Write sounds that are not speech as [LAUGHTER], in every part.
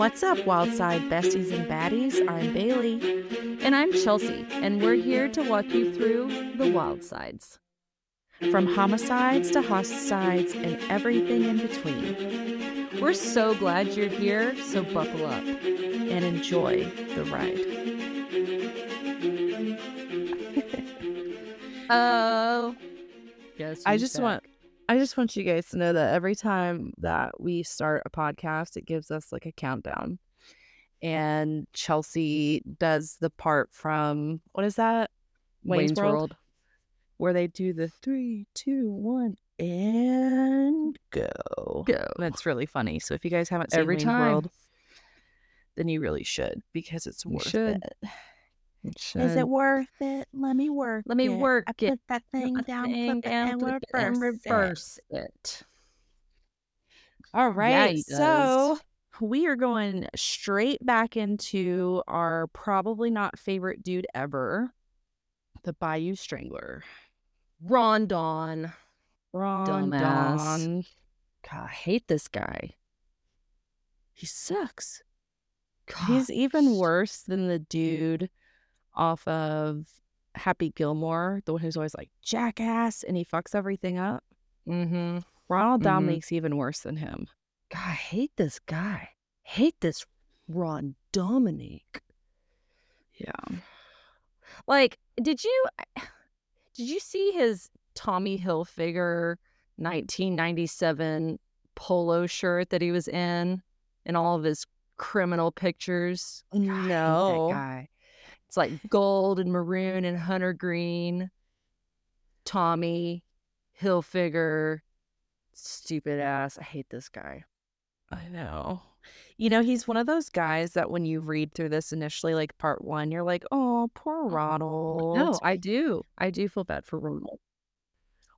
What's up, Wildcide besties and baddies? I'm Bailey. And I'm Chelsea, and we're here to walk you through the Wildsides. From homicides to hosticides and everything in between. We're so glad you're here, so buckle up and enjoy the ride. [LAUGHS] Uh, oh, yes. I just want I just want you guys to know that every time that we start a podcast, it gives us like a countdown. And Chelsea does the part from what is that? Wayne's, Wayne's World? World, where they do the three, two, one, and go. Go. That's really funny. So if you guys haven't seen every Wayne's time, World, then you really should because it's worth should. It. Is it worth it? Let me work. Let me it. work I it. put that thing Put down, thing it, down, and reverse, and it. reverse it. All Yeah, right. he so we are going straight back into our probably not favorite dude ever, the Bayou Strangler. Rondon. Ron Dumbass. Don. God, I hate this guy. He sucks. God. He's even worse than the dude off of Happy Gilmore, the one who's always like jackass and he fucks everything up. Mm-hmm. Ronald Mhm. Dominique's even worse than him. God, I hate this guy. Hate this Ron Dominique. Yeah. Like, did you did you see his Tommy Hilfiger 1997 polo shirt that he was in in all of his criminal pictures? God, No. It's like gold and maroon and hunter green. Tommy Hilfiger, stupid ass. I hate this guy. I know. You know, he's one of those guys that when you read through this initially, like part one, you're like, oh, poor Ronald. No, I do. I do feel bad for Ronald.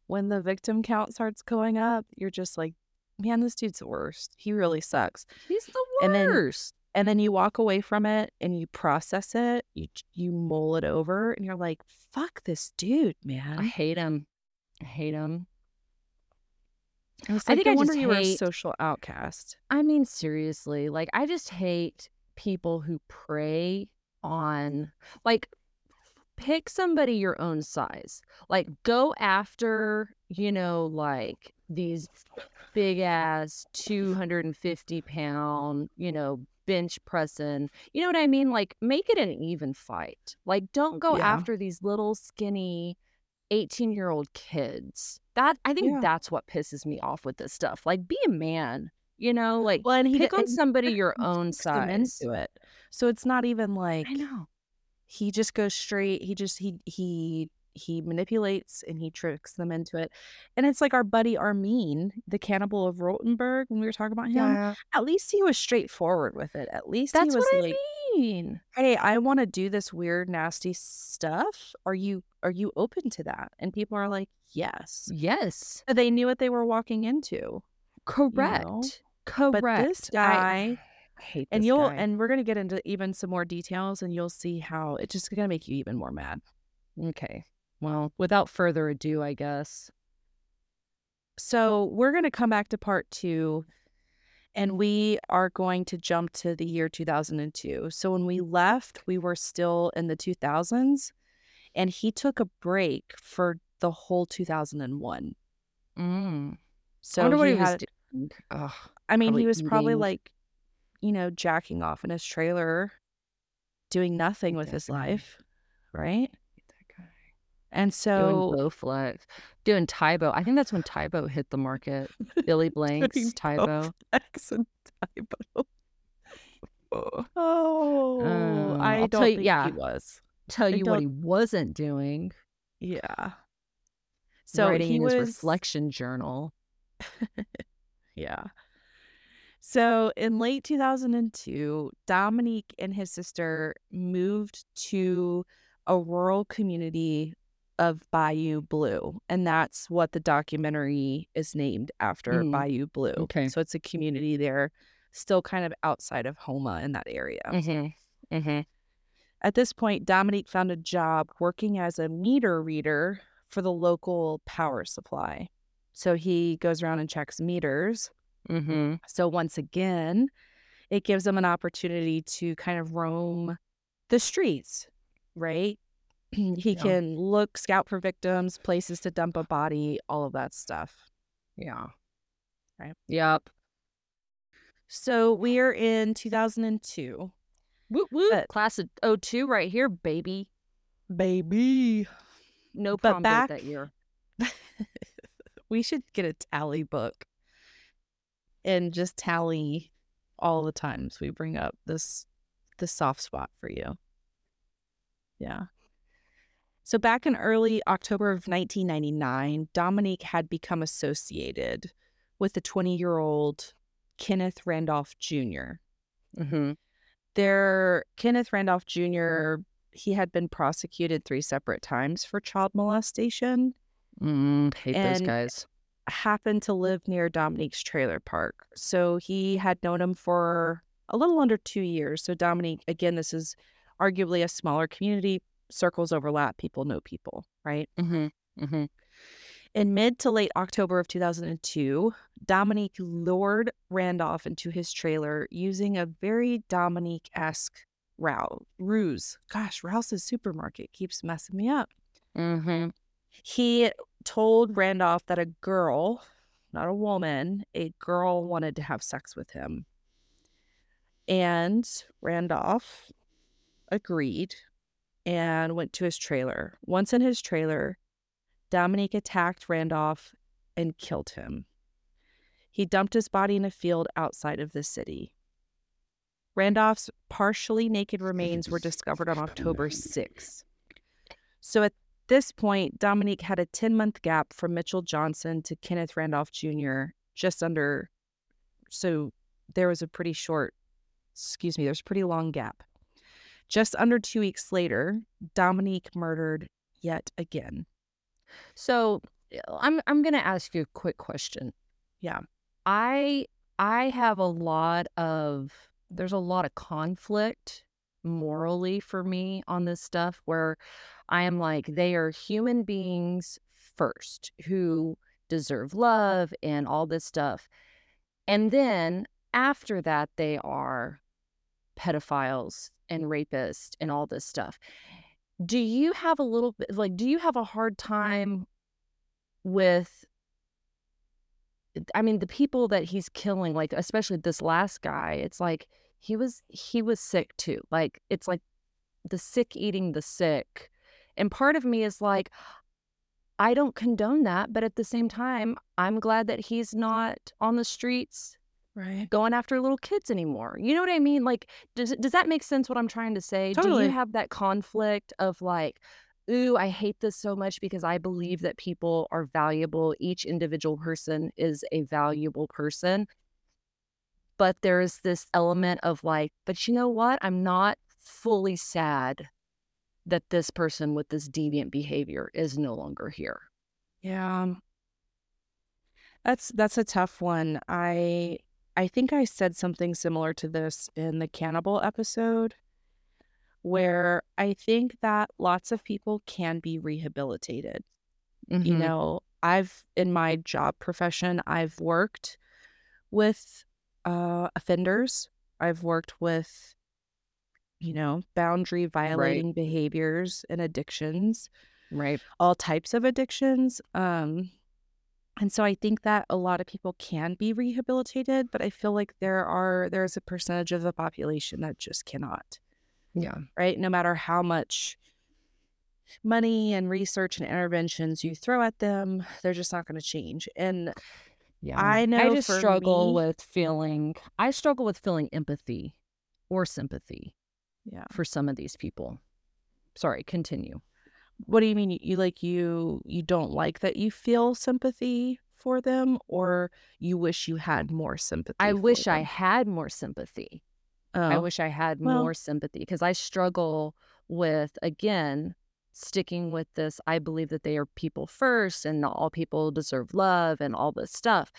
When the victim count starts going up, you're just like, man, this dude's the worst. He really sucks. He's the And then- worst. And then you walk away from it and you process it, you you mull it over, and you're like, fuck this dude, man I hate him. I hate him. I, was I think no I wonder just you were a hate- social outcast. I mean, seriously, like I just hate people who prey on like pick somebody your own size. Like go after, you know, like these big ass 250 pound, you know, bench pressing. You know what I mean? Like make it an even fight. Like don't go Yeah. after these little skinny 18 year old kids. That I think Yeah. that's what pisses me off with this stuff. Like be a man. You know, like Well, and he pick on and somebody your own size. into it. So it's not even like I know. he just goes straight he just he he he manipulates and he tricks them into it and it's like our buddy armin the cannibal of Rotenburg when we were talking about him at least he was straightforward with it at least That's he was what like I mean. hey i want to do this weird nasty stuff are you are you open to that and people are like yes Yes. they knew what they were walking into Correct. Correct. but this guy [SIGHS] I hate and this you'll guy. and we're gonna get into even some more details and you'll see how it's just gonna make you even more mad okay. Well, without further ado, I guess. So we're going to come back to part two, and we are going to jump to the year 2002. So when we left, we were still in the 2000s, and he took a break for the whole 2001. Mm. So I wonder what he he was had, doing. Ugh. I mean, he was probably like, you know, jacking off in his trailer, doing nothing with his life, right? And Doing so Bowflex. Doing Tae Bo. I think that's when Tae Bo hit the market. [LAUGHS] Billy Blanks, Doing Tae Bo. Bowflex and Tae Bo. Oh, Uh, I I'll don't tell you- think yeah. he was. Tell I you what he wasn't doing. Yeah. So writing he in was his reflection journal. [LAUGHS] Yeah. So in late 2002, Dominique and his sister moved to a rural community of Bayou Blue, and that's what the documentary is named after, Mhm. Bayou Blue. Okay. So it's a community there, still kind of outside of Houma in that area. Mm-hmm. Mm-hmm. At this point, Dominique found a job working as a meter reader for the local power supply. So he goes around and checks meters. Mm-hmm. So once again, it gives him an opportunity to kind of roam the streets, right? [CLEARS THROAT] he Yeah. can look, scout for victims, places to dump a body, all of that stuff. Yeah. Right. Yep. So we are in 2002. Whoop whoop. But- Class of 02 right here, baby. Baby. No But prom back- that year. [LAUGHS] we should get a tally book and just tally all the times we bring up this this soft spot for you. Yeah. So back in early October of 1999, Dominique had become associated with the 20-year-old Kenneth Randolph Jr. Mm-hmm. There Kenneth Randolph Jr. he had been prosecuted 3 separate times for child molestation. Mm, hate those guys. happened to live near Dominique's trailer park. So he had known him for a little under two years. So Dominique, again, this is arguably a smaller community. Circles overlap. People know people, right? Mm-hmm. Mm-hmm. In mid to late October of 2002, Dominique lured Randolph into his trailer using a very Dominique esque route, ruse. Gosh, Rouse's supermarket keeps messing me up. Mm-hmm. He told Randolph that a girl, not a woman, a girl wanted to have sex with him. And Randolph agreed and went to his trailer. Once in his trailer, Dominique attacked Randolph and killed him. He dumped his body in a field outside of the city. Randolph's partially naked remains were discovered on October 6th. So at this point, Dominique had a 10 month gap from Mitchell Johnson to Kenneth Randolph Jr., just under. So there was a pretty short, excuse me, there's a pretty long gap. Just under two weeks later, Dominique murdered yet again. So eh, I'm I'm gonna ask you a quick question. Yeah. I I have a lot of there's a lot of conflict morally for me on this stuff where I am like they are human beings first who deserve love and all this stuff. And then after that they are pedophiles and rapists and all this stuff. Do you have a little bit like do you have a hard time with I mean the people that he's killing like especially this last guy it's like he was he was sick too like it's like the sick eating the sick and part of me is like I don't condone that but at the same time I'm glad that he's not on the streets Right. going after little kids anymore. You know what I mean? Like, does does that make sense? What I'm trying to say? Do you have that conflict of like, ooh, I hate this so much because I believe that people are valuable. Each individual person is a valuable person, but there is this element of like, but you know what? I'm not fully sad that this person with this deviant behavior is no longer here. Yeah. That's that's a tough one. I I think I said something similar to this in the cannibal episode where I think that lots of people can be rehabilitated. You Mhm. know, I've in my job profession, I've worked with uh offenders. I've worked with you know, boundary violating behaviors and addictions right. all types of addictions. Um, and so I think that a lot of people can be rehabilitated, but I feel like there are there's a percentage of the population that just cannot, Yeah. right? No matter how much money and research and interventions you throw at them, they're just not going to change. And Yeah. I know. I just struggle me- with feeling I struggle with feeling empathy or sympathy yeah, for some of these people. Sorry, continue. What do you mean? You, you like you you don't like that you feel sympathy for them, or you wish you had more sympathy? I wish I had more sympathy. I Oh, wish I had well- more sympathy because I struggle with again sticking with this I believe that they are people first and all people deserve love and all this stuff.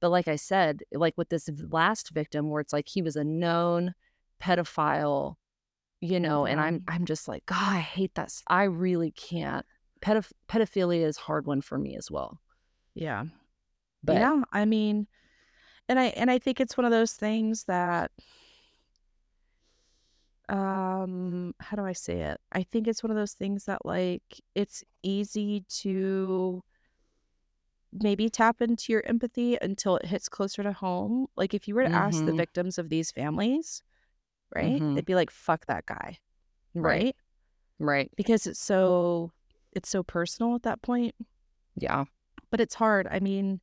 But like I said, like with this last victim where it's like he was a known pedophile, you know, and I'm I'm just like, God, I hate that. I really can't. Pedoph- pedophilia is hard one for me as well. yeah. But yeah, I mean, and I and I think it's one of those things that um how do I say it? I think it's one of those things that like it's easy to maybe tap into your empathy until it hits closer to home. Like if you were to ask the Mhm. victims of these families, right? Mhm. They'd be like, fuck that guy. Right. Right? Right. Because it's so it's so personal at that point. Yeah. But it's hard. I mean,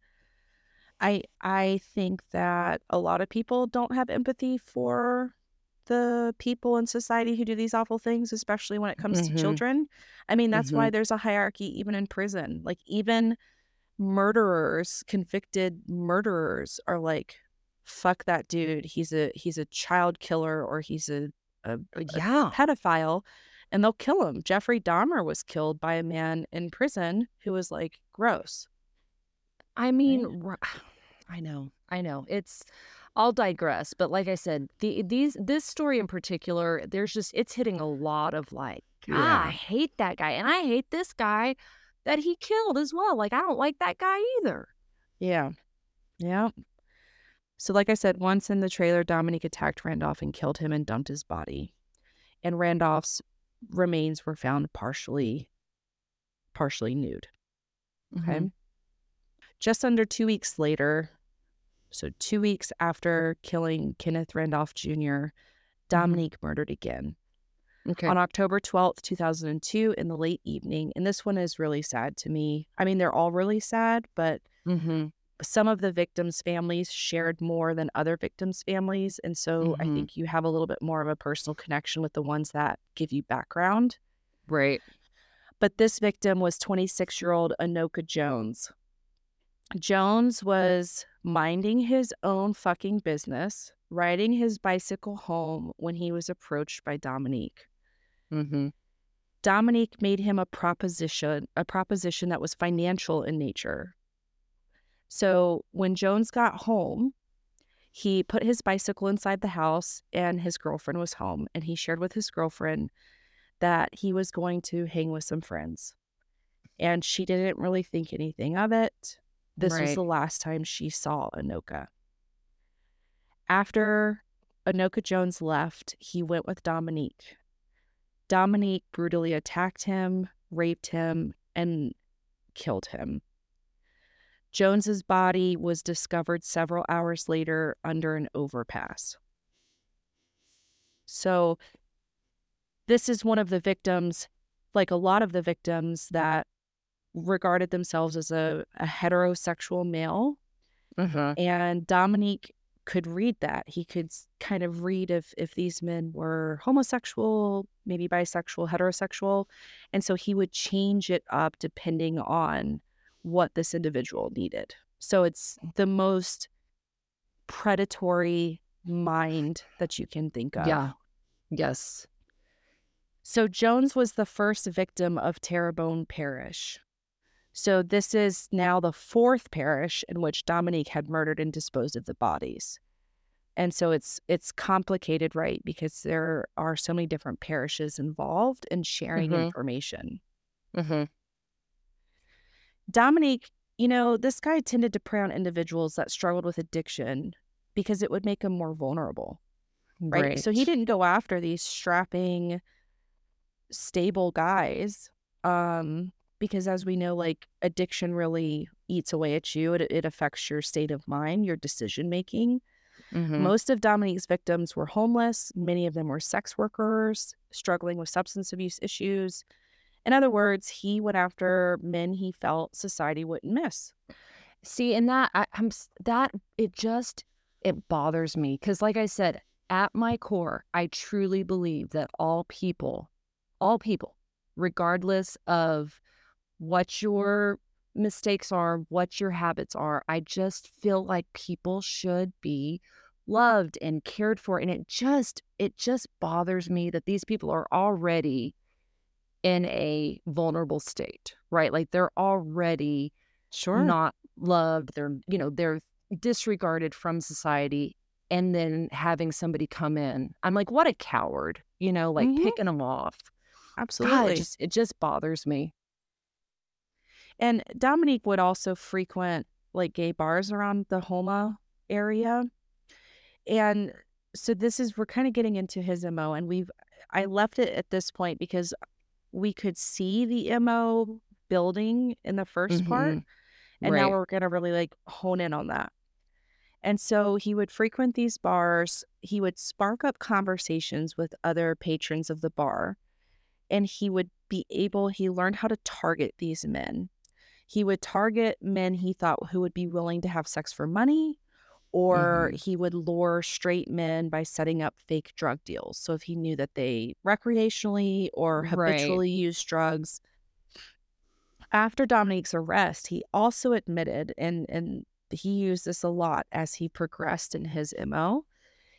I I think that a lot of people don't have empathy for the people in society who do these awful things, especially when it comes to Mhm. children. I mean, that's why Mhm. there's a hierarchy even in prison. Like even murderers, convicted murderers are like, fuck that dude. He's a he's a child killer or he's a a, a Yeah. pedophile and they'll kill him. Jeffrey Dahmer was killed by a man in prison who was like gross. I mean, [SIGHS] I know, I know. It's, I'll digress, but like I said, the these this story in particular, there's just it's hitting a lot of like, ah, I hate that guy, and I hate this guy that he killed as well. Like I don't like that guy either. Yeah. Yeah. So, like I said, once in the trailer, Dominique attacked Randolph and killed him and dumped his body. And Randolph's remains were found partially, partially nude. Okay. Mhm. Just under two weeks later, so two weeks after killing Kenneth Randolph Jr., Dominique murdered again Okay. on October 12th, 2002, in the late evening. And this one is really sad to me. I mean, they're all really sad, but mm-hmm. Some of the victims' families shared more than other victims' families. And so I Mhm. think you have a little bit more of a personal connection with the ones that give you background. Right. But this victim was 26 year old Anoka Jones. Jones was minding his own fucking business, riding his bicycle home when he was approached by Dominique. Mm-hmm. Dominique made him a proposition, a proposition that was financial in nature. So when Jones got home, he put his bicycle inside the house and his girlfriend was home. And he shared with his girlfriend that he was going to hang with some friends. And she didn't really think anything of it. This was the last time she saw Anoka. After Anoka Jones left, he went with Dominique. Dominique brutally attacked him, raped him, and killed him. Jones's body was discovered several hours later under an overpass. So this is one of the victims, like a lot of the victims that regarded themselves as a, a heterosexual male Uh-huh. and Dominique could read that. He could kind of read if if these men were homosexual, maybe bisexual, heterosexual, and so he would change it up depending on what this individual needed. So it's the most predatory mind that you can think of. Yeah. Yes. So Jones was the first victim of Terrebonne Parish. So this is now the fourth parish in which Dominique had murdered and disposed of the bodies. And so it's it's complicated, right? Because there are so many different parishes involved in sharing Mhm. information. Mm-hmm. Dominique, you know, this guy tended to prey on individuals that struggled with addiction because it would make them more vulnerable. right? So he didn't go after these strapping, stable guys, um, because as we know, like addiction really eats away at you. It, it affects your state of mind, your decision making. Mhm. Most of Dominique's victims were homeless. Many of them were sex workers, struggling with substance abuse issues. In other words, he went after men he felt society wouldn't miss. See, and that I, I'm that it just it bothers me because, like I said, at my core, I truly believe that all people, all people, regardless of what your mistakes are, what your habits are, I just feel like people should be loved and cared for, and it just it just bothers me that these people are already in a vulnerable state, right? Like they're already Sure. not loved they're you know they're disregarded from society and then having somebody come in i'm like what a coward you know like Mhm. picking them off God, Absolutely. it just it just bothers me And Dominique would also frequent like gay bars around the Houma area. And so this is we're kind of getting into his mo and we've i left it at this point because we could see the mo building in the 1st part Mhm. and now we're going to really like hone in on that. And so he would frequent these bars he would spark up conversations with other patrons of the bar and he would be able he learned how to target these men. He would target men he thought who would be willing to have sex for money or Mhm. he would lure straight men by setting up fake drug deals so if he knew that they recreationally or Right. habitually used drugs after dominique's arrest he also admitted and and he used this a lot as he progressed in his mo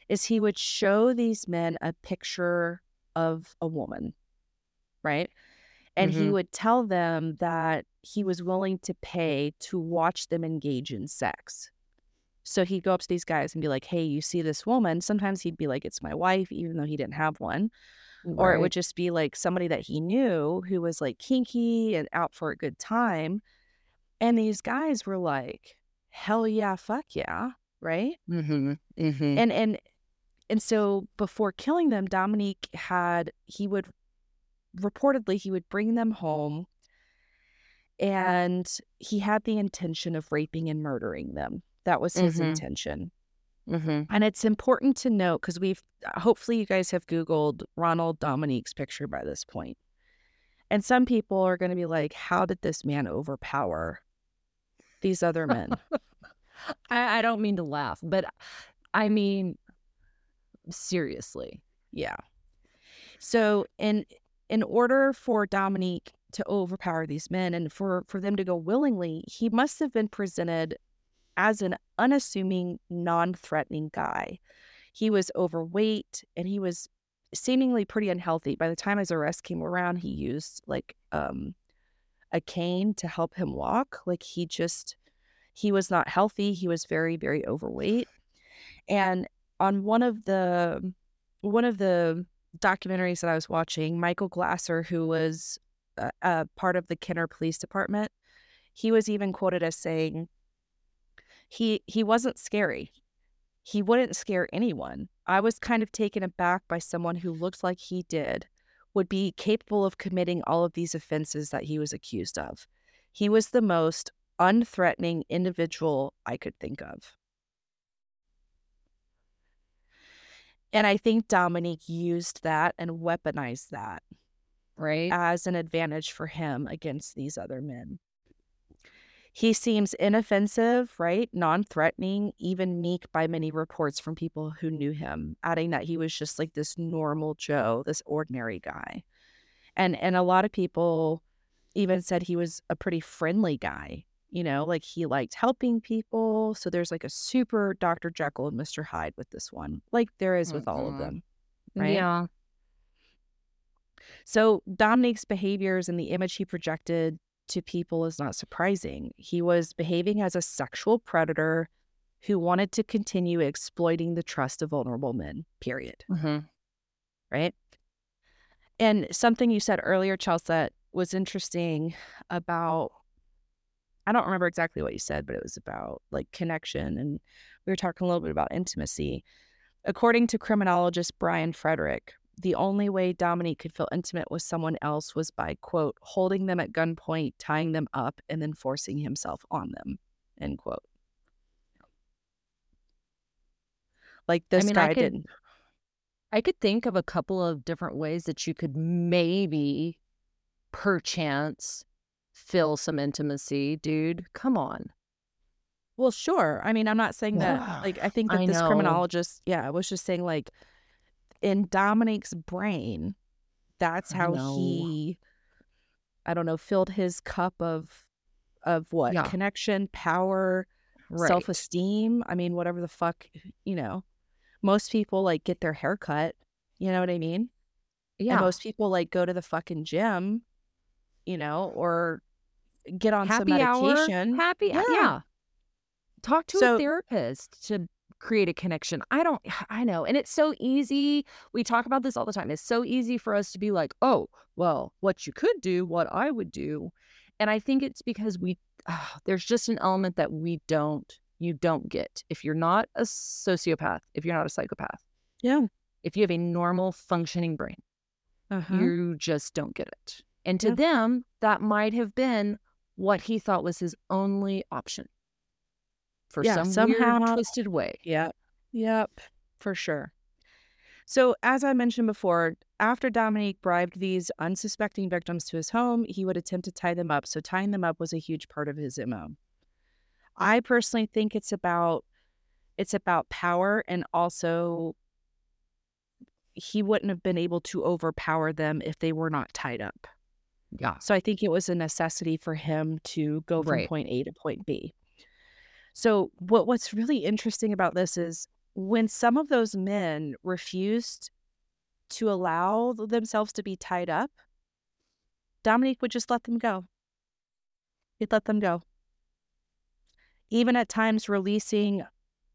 is he would show these men a picture of a woman right and he Mhm. would tell them that he was willing to pay to watch them engage in sex. So he'd go up to these guys and be like, Hey, you see this woman? Sometimes he'd be like, It's my wife, even though he didn't have one. Or it would just be like somebody that he knew who was like kinky and out for a good time. And these guys were like, Hell yeah, fuck yeah. Right. Mhm. Mhm. And and and so before killing them, Dominique had he would reportedly he would bring them home and he had the intention of raping and murdering them. That was his Mhm. intention. Mhm. And it's important to note because we've hopefully you guys have Googled Ronald Dominique's picture by this point. And some people are going to be like, how did this man overpower these other men? [LAUGHS] I, I don't mean to laugh, but I mean seriously. Yeah. So in in order for Dominique to overpower these men and for for them to go willingly, he must have been presented as an unassuming, non-threatening guy. He was overweight and he was seemingly pretty unhealthy. By the time his arrest came around, he used like um a cane to help him walk. Like he just he was not healthy. He was very very overweight. And on one of the one of the documentaries that I was watching, Michael Glasser, who was a, a part of the Kenner Police Department, he was even quoted as saying, "He he wasn't scary. He wouldn't scare anyone. I was kind of taken aback by someone who looked like he did, would be capable of committing all of these offenses that he was accused of. He was the most unthreatening individual I could think of." And I think Dominique used that and weaponized that Right? as an advantage for him against these other men. He seems inoffensive, right? Non threatening, even meek by many reports from people who knew him, adding that he was just like this normal Joe, this ordinary guy. And and a lot of people even said he was a pretty friendly guy, you know, like he liked helping people. So there's like a super Dr. Jekyll and Mr. Hyde with this one, like there is with all of Mhm. them. right? Yeah. So Dominique's behaviors and the image he projected to people is not surprising. He was behaving as a sexual predator who wanted to continue exploiting the trust of vulnerable men, period. Mhm. Right. And something you said earlier, Chelsea, was interesting about, I don't remember exactly what you said, but it was about like connection. And we were talking a little bit about intimacy. According to criminologist Brian Frederick, the only way Dominique could feel intimate with someone else was by, quote, holding them at gunpoint, tying them up, and then forcing himself on them, end quote. Like this mean, I guy could- didn't. I could think of a couple of different ways that you could maybe, perchance, feel some intimacy, dude. Come on. Well, sure. I mean, I'm not saying that. Yeah, Like, I think that I this know. criminologist, yeah, I was just saying, like, in Dominique's brain, that's how he, I don't know, filled his cup of, of what Yeah. connection, power, Right. self esteem. I mean, whatever the fuck, you know. Most people like get their hair cut. You know what I mean? yeah. And most people like go to the fucking gym, you know, or get on Happy some hour. medication. Happy. Yeah. Yeah. Talk to So- a therapist to create a connection. I don't. [SIGHS] I know, and it's so easy. We talk about this all the time. It's so easy for us to be like, "Oh, well, what you could do, what I would do," and I think it's because we ah, there's just an element that we don't you don't get if you're not a sociopath, if you're not a psychopath, Yeah. If you have a normal functioning brain, Uh-huh. you just don't get it. And to Yeah. them, that might have been what he thought was his only option for Yeah, some somehow- weird, twisted way. Yep. Yep. For sure. So, as I mentioned before, after Dominique bribed these unsuspecting victims to his home, he would attempt to tie them up. So, tying them up was a huge part of his MO. I personally think it's about it's about power and also he wouldn't have been able to overpower them if they were not tied up. Yeah. So I think it was a necessity for him to go from Right. point A to point B. So what what's really interesting about this is when some of those men refused to allow themselves to be tied up, Dominique would just let them go. He'd let them go. Even at times releasing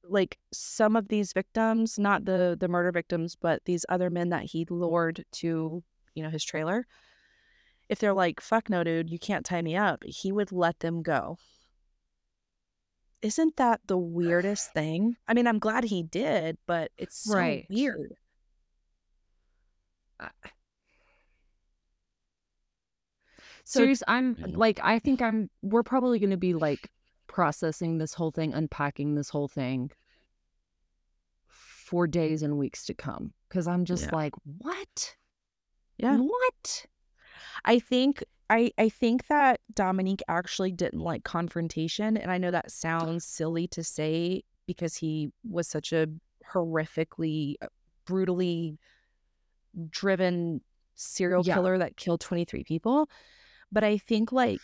like some of these victims, not the the murder victims, but these other men that he lured to, you know, his trailer if they're like, fuck no, dude, you can't tie me up, he would let them go. Isn't that the weirdest [SIGHS] thing? I mean, I'm glad he did, but it's so Right. weird. So- Serious, I'm Mhm. like, I think I'm, we're probably going to be like processing this whole thing, unpacking this whole thing for days and weeks to come. Cause I'm just Yeah. like, what? Yeah. What? I think I I think that Dominique actually didn't like confrontation, and I know that sounds silly to say because he was such a horrifically, uh, brutally driven serial Yeah. killer that killed 23 people. But I think like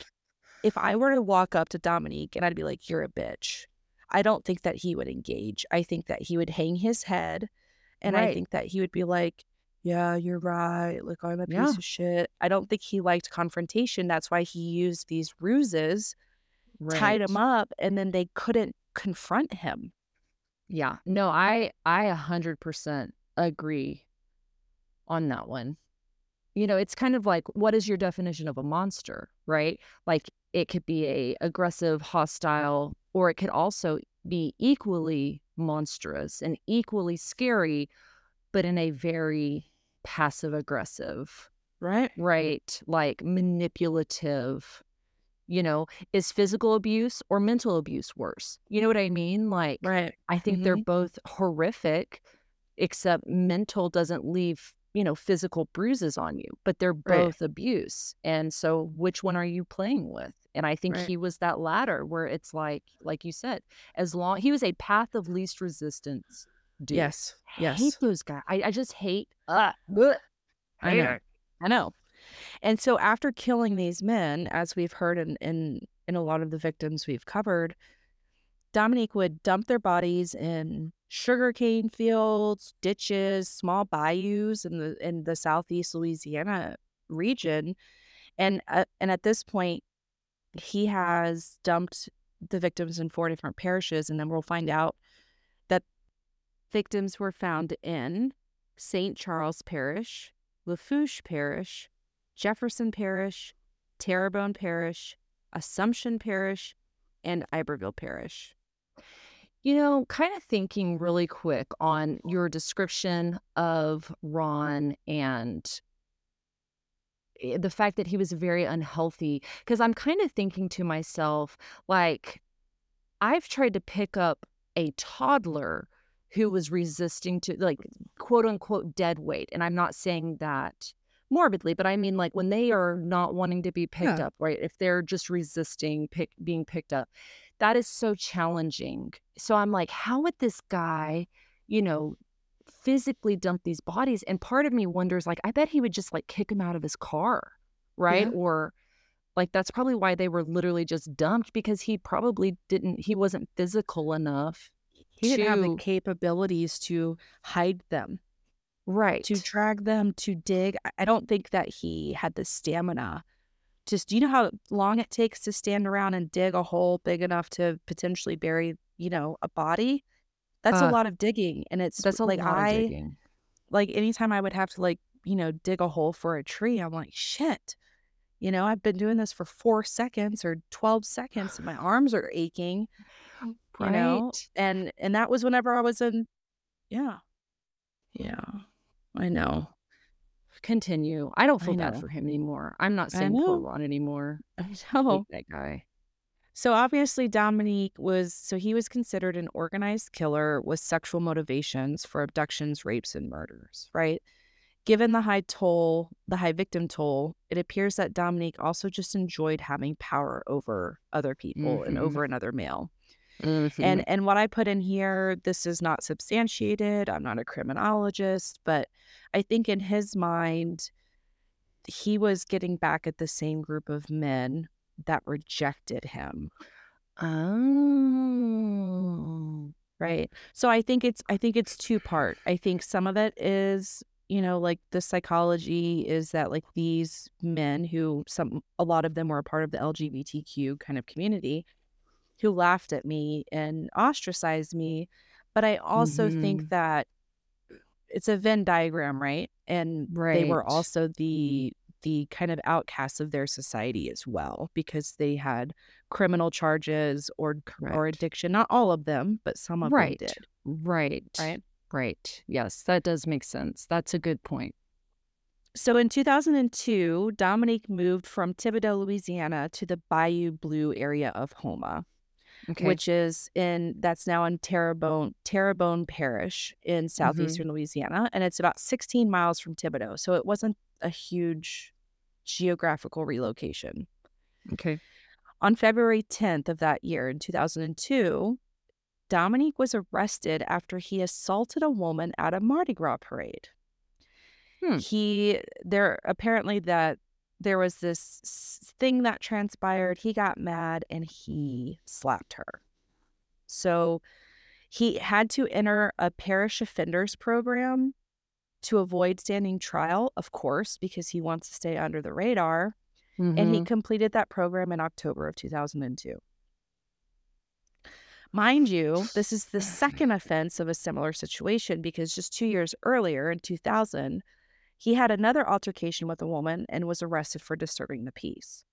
if I were to walk up to Dominique and I'd be like, "You're a bitch," I don't think that he would engage. I think that he would hang his head, and I think that he would be like, "Yeah, you're right. Like oh, I'm a Yeah. piece of shit." I don't think he liked confrontation. That's why he used these ruses, tied him up, and then they couldn't confront him. Yeah. No, I I hundred percent agree on that one. You know, it's kind of like, what is your definition of a monster, right? Like it could be a aggressive, hostile, or it could also be equally monstrous and equally scary, but in a very passive aggressive, Right? right? Like manipulative. You know, is physical abuse or mental abuse worse? You know what I mean? Like, Right. I think they're mm-hmm. both horrific, except mental doesn't leave, you know, physical bruises on you, but they're Right. both abuse. And so which one are you playing with? And I think Right. he was that latter where it's like, like you said, as long he was a path of least resistance Yes. I Yes. hate those guys. I, I just hate uh, bleh. I know. I know. And so after killing these men, as we've heard in, in in a lot of the victims we've covered, Dominique would dump their bodies in sugarcane fields, ditches, small bayous in the in the southeast Louisiana region. And uh, and at this point, he has dumped the victims in four different parishes, and then we'll find out victims were found in St. Charles Parish, Lafourche Parish, Jefferson Parish, Terrebonne Parish, Assumption Parish, and Iberville Parish. You know, kind of thinking really quick on your description of Ron and eh, the fact that he was very unhealthy, because I'm kind of thinking to myself, like, I've tried to pick up a toddler who was resisting to, like, quote unquote, dead weight. And I'm not saying that morbidly, but I mean, like, when they are not wanting to be picked Yeah. up, right? If they're just resisting pick, being picked up, that is so challenging. So I'm like, how would this guy, you know, physically dump these bodies? And part of me wonders, like, I bet he would just like kick him out of his car, right? Yeah. Or like that's probably why they were literally just dumped because he probably didn't, he wasn't physical enough. He didn't have the capabilities to hide them, Right. to drag them, to dig. I- don't think that he had the stamina. Just, do you know how long it takes to stand around and dig a hole big enough to potentially bury, you know, a body? That's a Uh, lot of digging. And it's that's a like lot I, of digging. like anytime I would have to like, you know, dig a hole for a tree, I'm like, shit. You know, I've been doing this for four seconds or 12 seconds and my arms are aching, you know? Right. And and that was whenever I was in yeah. Yeah, I know. Continue. I don't I feel bad for him anymore. I'm not saying poor know. Ron anymore. I [LAUGHS] Hate know. that guy. So obviously Dominique was so he was considered an organized killer with sexual motivations for abductions, rapes, and murders, right? Given the high toll, the high victim toll, it appears that Dominique also just enjoyed having power over other people and Mhm. over another male. Mhm. And and what I put in here, this is not substantiated. I'm not a criminologist, but I think in his mind, he was getting back at the same group of men that rejected him, Oh. right? So I think it's I think it's two part. I think some of it is, you know, like the psychology is that like these men who some a lot of them were a part of the LGBTQ kind of community who laughed at me and ostracized me. But I also think Mhm. that it's a Venn diagram, right? And they were also the the kind of outcasts of their society as well because they had criminal charges or or addiction. Not all of them, but some of them did, Right. right? Right. Yes, that does make sense. That's a good point. So in 2002, Dominique moved from Thibodaux, Louisiana to the Bayou Blue area of Houma. Okay. which is in that's now in Terrebonne Terrebonne Parish in Mhm. southeastern Louisiana, and it's about 16 miles from Thibodaux. So it wasn't a huge geographical relocation. Okay. On February 10th of that year in 2002, Dominique was arrested after he assaulted a woman at a Mardi Gras parade. Hmm. He there apparently that there was this thing that transpired. He got mad and he slapped her. So he had to enter a parish offenders program to avoid standing trial, of course, because he wants to stay under the radar. And he Mhm. completed that program in October of 2002. Mind you, this is the second [SIGHS] offense of a similar situation because just two years earlier in 2000, he had another altercation with a woman and was arrested for disturbing the peace.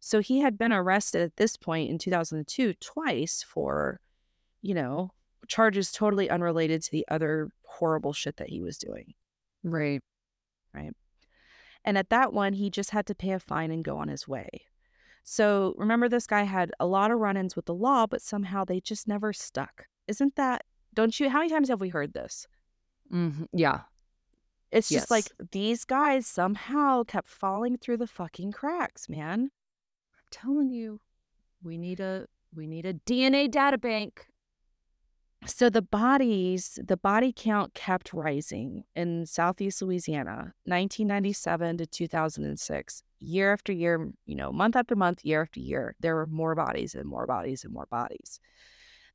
So he had been arrested at this point in 2002 twice for, you know, charges totally unrelated to the other horrible shit that he was doing. Right. Right. And at that one, he just had to pay a fine and go on his way. So remember, this guy had a lot of run ins with the law, but somehow they just never stuck. Isn't that, don't you, how many times have we heard this? Mhm. Yeah. It's just like these guys somehow kept falling through the fucking cracks, man. I'm telling you, we need a we need a DNA data bank. So the bodies, the body count kept rising in Southeast Louisiana, 1997 to 2006. Year after year, you know, month after month, year after year, there were more bodies and more bodies and more bodies.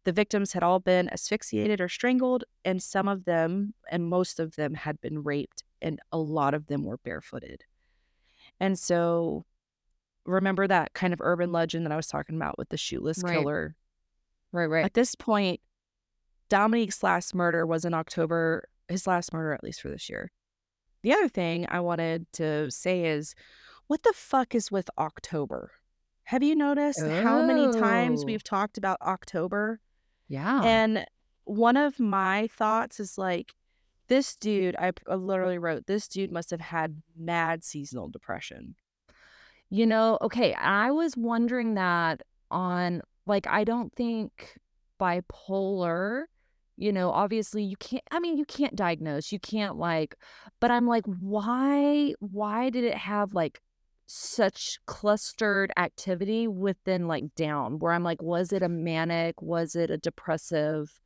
The victims had all been asphyxiated or strangled, and some of them, and most of them, had been raped, and a lot of them were barefooted. And so, remember that kind of urban legend that I was talking about with the shoeless Right. killer Right, right. at this point, Dominique's last murder was in October, his last murder, at least for this year. The other thing I wanted to say is what the fuck is with October? Have you noticed how many times Oh. we've talked about October? Yeah. And one of my thoughts is like, this dude, I I literally wrote, this dude must have had mad seasonal depression. You know, okay, I was wondering that on like I don't think bipolar, you know, obviously you can't I mean, you can't diagnose. You can't like but I'm like why why did it have like such clustered activity within like down where I'm like was it a manic, was it a depressive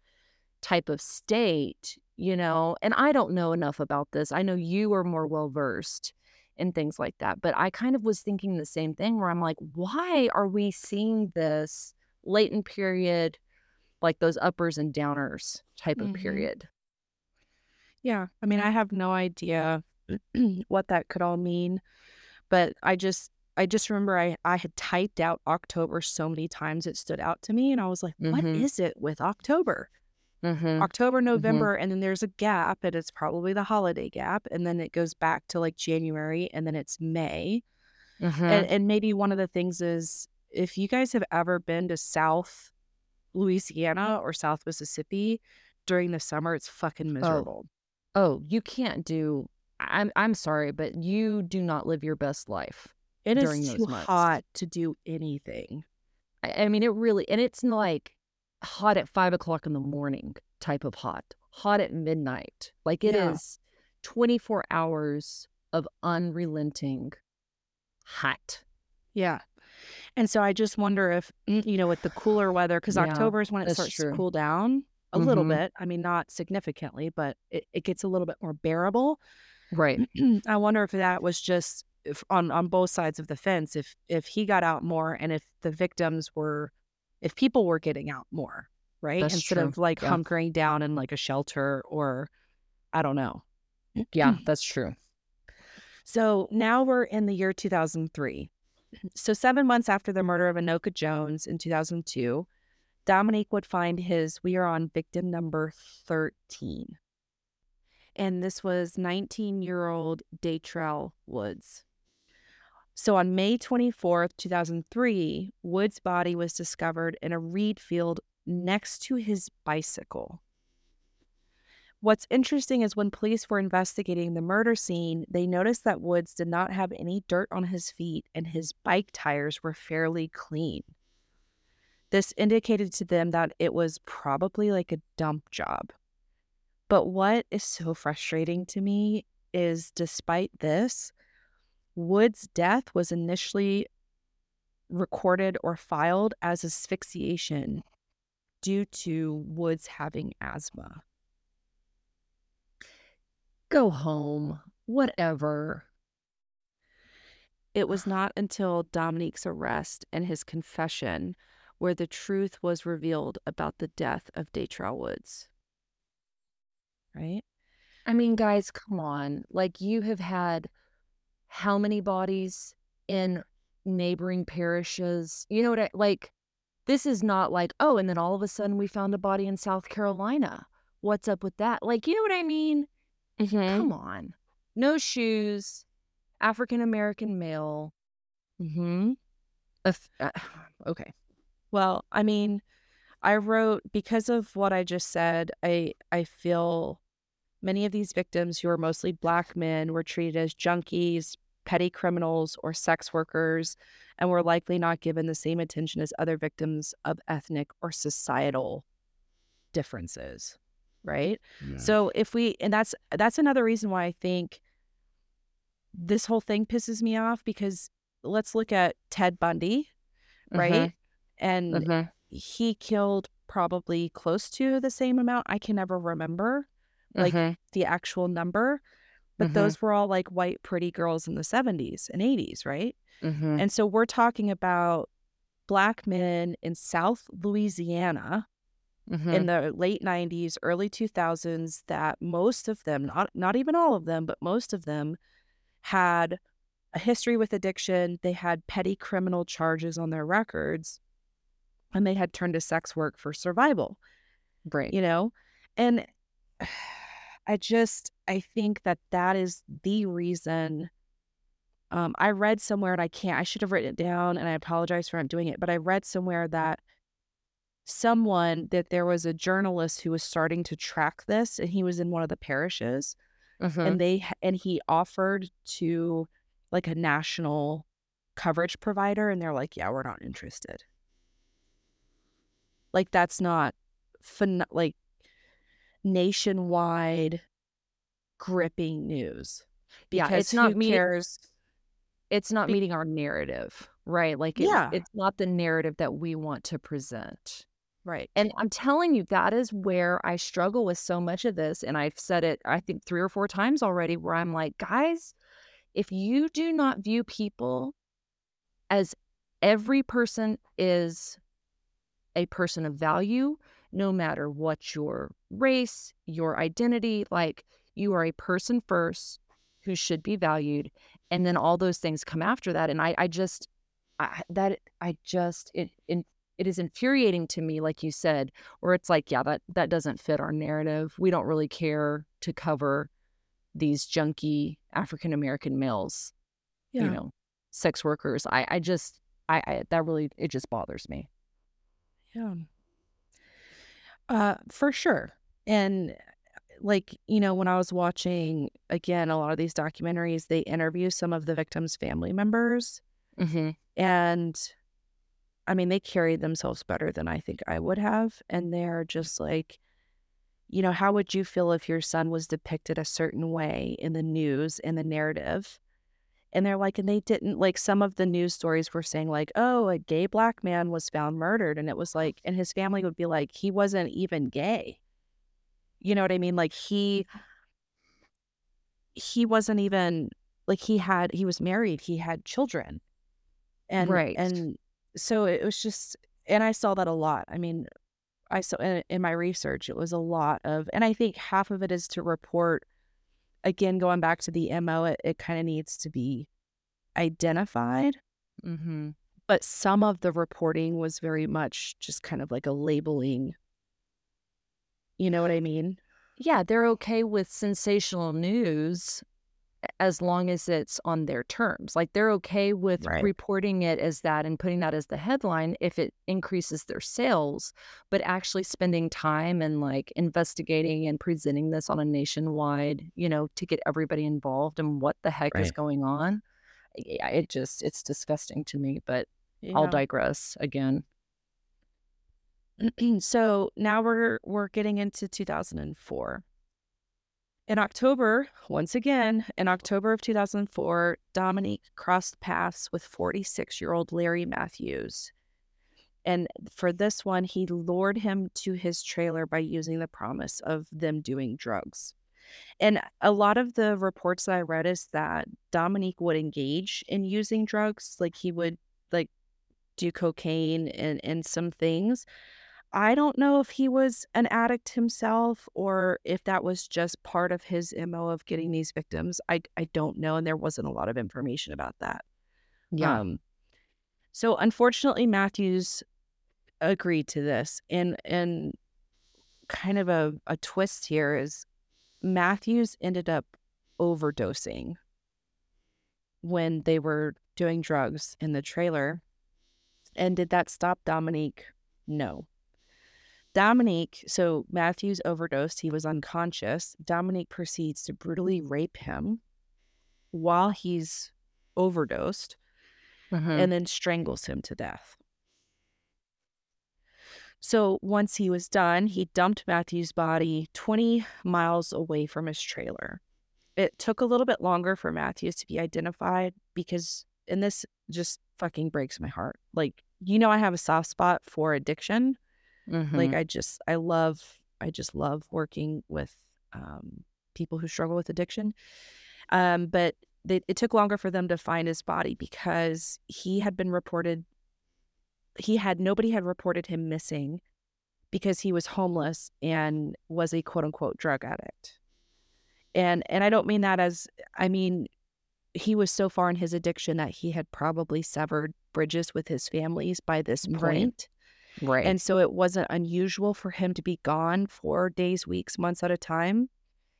type of state, you know? And I don't know enough about this. I know you are more well versed in things like that. But I kind of was thinking the same thing where I'm like, why are we seeing this latent period, like those uppers and downers type of Mhm. period? Yeah. I mean, I have no idea [CLEARS THROAT] what that could all mean, but I just I just remember I I had typed out October so many times it stood out to me and I was like, "What Mhm. is it with October? Mm-hmm. October, November, and then there's a gap and it's probably the holiday gap and then it goes back to like January and then it's May. Mm-hmm. And and maybe one of the things is if you guys have ever been to South Louisiana or South Mississippi during the summer, it's fucking miserable. oh, you can't do. I'm I'm sorry, but you do not live your best life. It is too months. hot to do anything. I, I mean, it really, and it's like hot at five o'clock in the morning type of hot, hot at midnight. Like it is Yeah. 24 hours of unrelenting hot. Yeah. And so I just wonder if, [CLEARS THROAT] you know, with the cooler weather, because Yeah, October is when it starts to cool down a little Mhm. bit. I mean, not significantly, but it, it gets a little bit more bearable. Right. [CLEARS THROAT] I wonder if that was just if on on both sides of the fence, if if he got out more and if the victims were, if people were getting out more, right? That's Instead true. of like Yeah. hunkering down in like a shelter or I don't know. Yeah, [CLEARS THROAT] that's true. So now we're in the year 2003. So, seven months after the murder of Anoka Jones in 2002, Dominique would find his, we are on victim number 13. And this was 19 year old Daytrell Woods. So, on May 24th, 2003, Woods' body was discovered in a reed field next to his bicycle. What's interesting is when police were investigating the murder scene, they noticed that Woods did not have any dirt on his feet and his bike tires were fairly clean. This indicated to them that it was probably like a dump job. But what is so frustrating to me is despite this, Woods' death was initially recorded or filed as asphyxiation due to Woods having asthma. Go home. Whatever. It was not until Dominique's arrest and his confession where the truth was revealed about the death of Daytrell Woods. Right? I mean, guys, come on. Like, you have had how many bodies in neighboring parishes? You know what I like? This is not like, oh, and then all of a sudden we found a body in South Carolina. What's up with that? Like, you know what I mean? Mm-hmm. Come on. No shoes, African American male. Mm-hmm. If- uh, [SIGHS] okay. Well, I mean, I wrote because of what I just said, I I feel many of these victims who are mostly black men were treated as junkies, petty criminals, or sex workers, and were likely not given the same attention as other victims of ethnic or societal differences. Right? So if we and that's that's another reason why I think this whole thing pisses me off because let's look at Ted Bundy, right? And Mhm. he killed probably close to the same amount. I can never remember like Mhm. the actual number, but Mhm. those were all like white pretty girls in the 70s and 80s, right? Mhm. And so we're talking about black men in South Louisiana in the late 90s, early 2000s that most of them, not not even all of them, but most of them had a history with addiction, they had petty criminal charges on their records, and they had turned to sex work for survival, Right. you know? And I just I think that that is the reason um, I read somewhere and I can't I should have written it down and I apologize for not doing it, but I read somewhere that someone that there was a journalist who was starting to track this and he was in one of the parishes Mhm. and they and he offered to like a national coverage provider and they're like yeah we're not interested like that's not phen- like nationwide gripping news Yeah, it's not who me- cares it's not meeting our narrative, right? Like, it, Yeah. it's not the narrative that we want to present. right And I'm telling you, that is where I struggle with so much of this. And I've said it, I think, three or four times already, where I'm like, guys, if you do not view people as every person is a person of value, no matter what your race, your identity, like you are a person first who should be valued. And then all those things come after that. And I, I just, I, that I just, it, it, it is infuriating to me, like you said, where it's like, yeah, that, that doesn't fit our narrative. We don't really care to cover these junky African American males, yeah you know, sex workers. I, I just, I, I, that really, it just bothers me. Yeah. Uh, for sure. And like, you know, when I was watching again a lot of these documentaries, they interview some of the victims' family members. Mm-hmm. And I mean, they carried themselves better than I think I would have. And they're just like, you know, how would you feel if your son was depicted a certain way in the news, in the narrative? And they're like, and they didn't like some of the news stories were saying, like, oh, a gay black man was found murdered. And it was like, and his family would be like, he wasn't even gay. You know what I mean? Like, he, he wasn't even like he had, he was married, he had children. And, Right. and so it was just, and I saw that a lot. I mean, I saw in, in my research, it was a lot of, and I think half of it is to report again, going back to the MO, it, it kind of needs to be identified. Mm-hmm. But some of the reporting was very much just kind of like a labeling. You know what I mean? Yeah, they're okay with sensational news as long as it's on their terms. Like they're okay with Right. reporting it as that and putting that as the headline if it increases their sales, but actually spending time and like investigating and presenting this on a nationwide, you know, to get everybody involved and what the heck is going on. Yeah, it just it's disgusting to me, but I'll digress again. [CLEARS THROAT] so now we're we're getting into 2004. In October, once again, in October of 2004, Dominique crossed paths with 46 year old Larry Matthews. And for this one, he lured him to his trailer by using the promise of them doing drugs. And a lot of the reports that I read is that Dominique would engage in using drugs. Like he would like do cocaine and, and some things. I don't know if he was an addict himself or if that was just part of his MO of getting these victims. I I don't know. And there wasn't a lot of information about that. Yeah. Um, so unfortunately, Matthews agreed to this, and and kind of a, a twist here is Matthews ended up overdosing when they were doing drugs in the trailer. And did that stop Dominique? No. Dominique, so Matthews overdosed. He was unconscious. Dominique proceeds to brutally rape him while he's overdosed Mhm. and then strangles him to death. So once he was done, he dumped Matthew's body 20 miles away from his trailer. It took a little bit longer for Matthews to be identified because, and this just fucking breaks my heart. Like, you know, I have a soft spot for addiction. Like, Mhm. I just, I love, I just love working with um, people who struggle with addiction. Um, but they, it took longer for them to find his body because he had been reported he had nobody had reported him missing because he was homeless and was a quote unquote drug addict. And and I don't mean that as I mean he was so far in his addiction that he had probably severed bridges with his families by this point. right. And so it wasn't unusual for him to be gone for days, weeks, months at a time.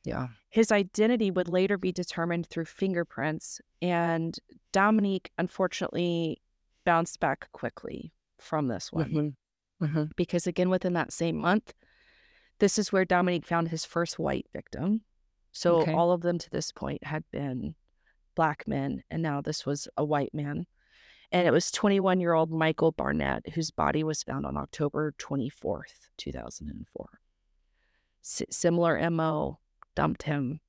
yeah. His identity would later be determined through fingerprints, and Dominique unfortunately bounced back quickly from this one Mhm. Mhm. because, again, within that same month, this is where Dominique found his first white victim. So Okay. all of them to this point had been black men, and now this was a white man. And it was 21 year old Michael Barnett, whose body was found on October 24th, 2004. S- similar MO, dumped him.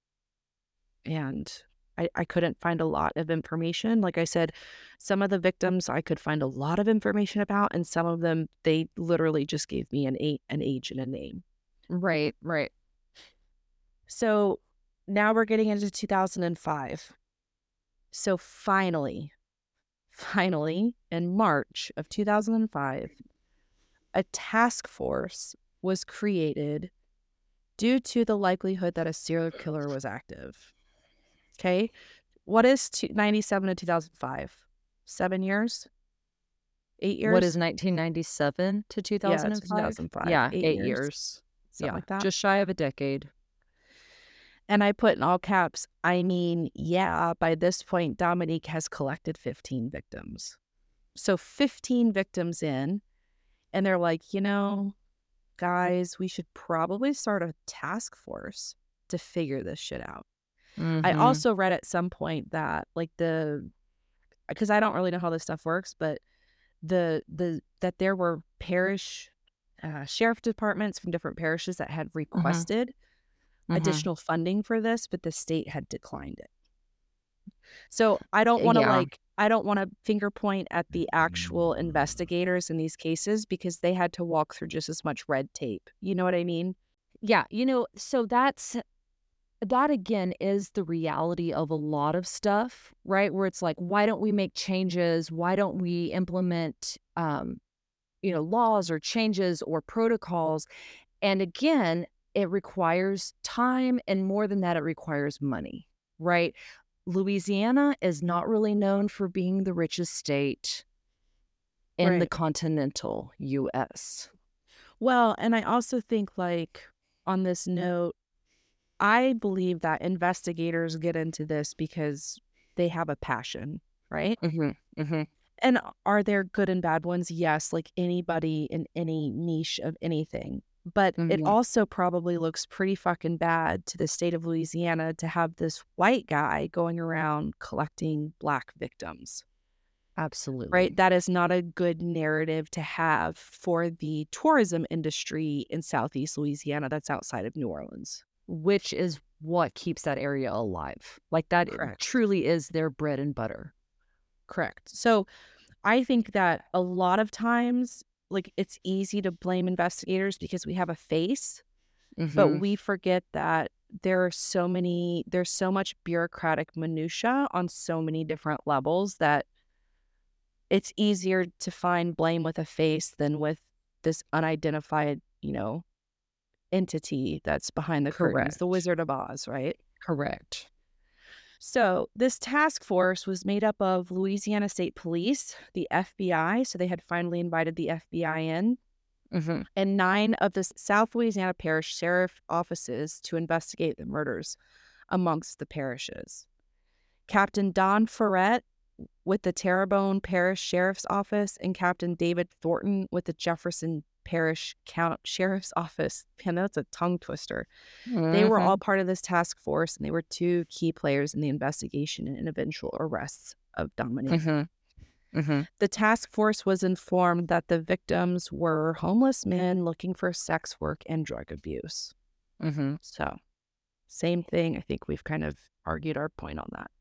And I, I couldn't find a lot of information. Like I said, some of the victims I could find a lot of information about, and some of them, they literally just gave me an, a- an age and a name. Right. Right. So now we're getting into 2005. So finally, finally, in March of 2005, a task force was created due to the likelihood that a serial killer was active. Okay. What is two, 97 to 2005? Seven years? Eight years? What is 1997 to 2005? Yeah, 2005. Yeah, Eight eight, years. years. Something yeah, like that. just shy of a decade. And I put in all caps, I mean, yeah, by this point, Dominique has collected 15 victims. So 15 victims in, and they're like, you know, guys, we should probably start a task force to figure this shit out. I Mhm. also read at some point that like the because I don't really know how this stuff works, but the the that there were parish uh, sheriff departments from different parishes that had requested Mhm. additional funding for this, but the state had declined it. So I don't want to Yeah. like I don't want to finger point at the actual investigators in these cases because they had to walk through just as much red tape. You know what I mean? Yeah, you know, so that's that again is the reality of a lot of stuff, right? Where it's like, why don't we make changes? Why don't we implement, um, you know, laws or changes or protocols? And again, it requires time, and more than that, it requires money, right? Louisiana is not really known for being the richest state in the continental U.S. Well, and I also think like on this note, I believe that investigators get into this because they have a passion, right? hmm hmm And are there good and bad ones? Yes, like anybody in any niche of anything. But it Mhm. also probably looks pretty fucking bad to the state of Louisiana to have this white guy going around collecting black victims, Absolutely. right? That is not a good narrative to have for the tourism industry in Southeast Louisiana that's outside of New Orleans. which is what keeps that area alive. Like that Correct. truly is their bread and butter. Correct. So I think that a lot of times, like it's easy to blame investigators because we have a face, but Mhm. we forget that there are so many, there's so much bureaucratic minutia on so many different levels that it's easier to find blame with a face than with this unidentified, you know, entity that's behind the curtains, the Wizard of Oz, right? correct. So, this task force was made up of Louisiana State Police, the FBI, so they had finally invited the FBI in, hmm and nine of the South Louisiana Parish Sheriff offices to investigate the murders amongst the parishes. Captain Don Ferret with the Terrebonne Parish Sheriff's Office and Captain David Thornton with the Jefferson Parish Count Sheriff's Office. Man, that's a tongue twister. They were all part of this task force, and they were two key players in the investigation and eventual arrests of Dominique. hmm hmm The task force was informed that the victims were homeless men looking for sex work and drug abuse. hmm So, same thing. I think we've kind of argued our point on that.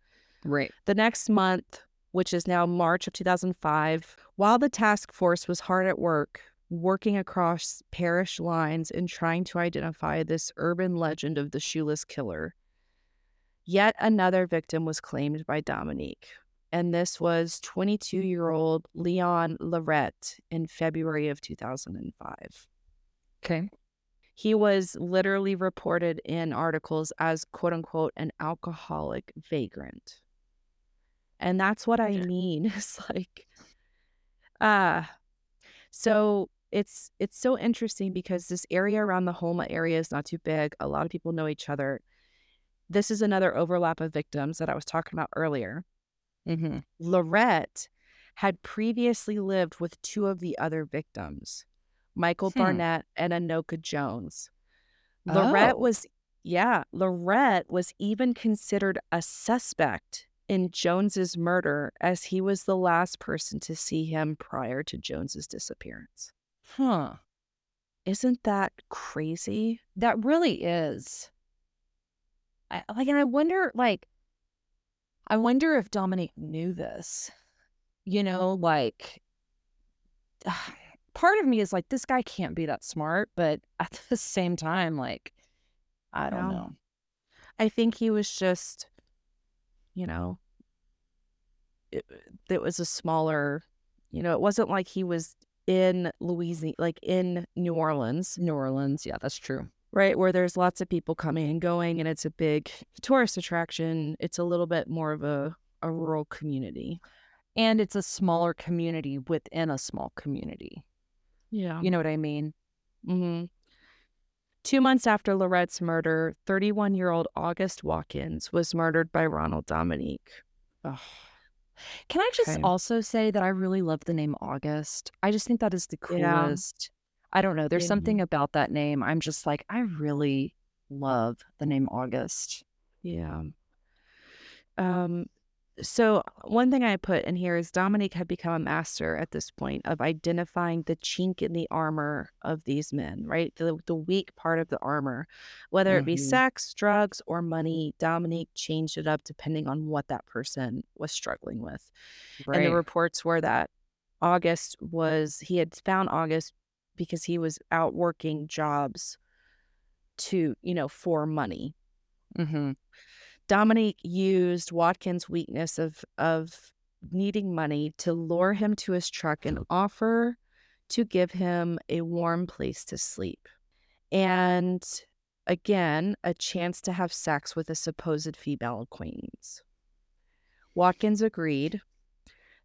Right. The next month, which is now March of 2005, while the task force was hard at work, working across parish lines and trying to identify this urban legend of the shoeless killer, yet another victim was claimed by Dominique. And this was 22 year old Leon Lorette in February of 2005. Okay. He was literally reported in articles as quote unquote an alcoholic vagrant. And that's what I mean. [LAUGHS] It's like uh so it's it's so interesting because this area around the Houma area is not too big. A lot of people know each other. This is another overlap of victims that I was talking about earlier. hmm Lorette had previously lived with two of the other victims, Michael Hmm. Barnett and Anoka Jones. Lorette Oh. was, yeah, Lorette was even considered a suspect in Jones's murder as he was the last person to see him prior to Jones's disappearance. Huh. Isn't that crazy? That really is. I, like, and I wonder, like, I wonder if Dominique knew this. You know, like, [SIGHS] part of me is like, this guy can't be that smart, but [LAUGHS] at the same time, like, I don't know. I think he was just, you know, it, it was a smaller, you know, it wasn't like he was in Louisiana, like in New Orleans, New Orleans, yeah, that's true. right? Where there's lots of people coming and going and it's a big tourist attraction. It's a little bit more of a, a rural community. And it's a smaller community within a small community. Yeah. You know what I mean? Mm-hmm. Two months after Lorette's murder, 31 year old August Watkins was murdered by Ronald Dominique. Ugh. Can I just Okay. also say that I really love the name August? I just think that is the Yeah. coolest. I don't know. There's Yeah. something about that name. I'm just like, I really love the name August. Yeah. Um, so one thing I put in here is Dominique had become a master at this point of identifying the chink in the armor of these men, right? The the weak part of the armor. Whether it be Mhm. sex, drugs, or money, Dominique changed it up depending on what that person was struggling with. And the reports were that August was he had found August because he was out working jobs to, you know, for money. hmm Dominique used Watkins' weakness of of needing money to lure him to his truck and offer to give him a warm place to sleep. And again, a chance to have sex with a supposed female acquaintance. Watkins agreed.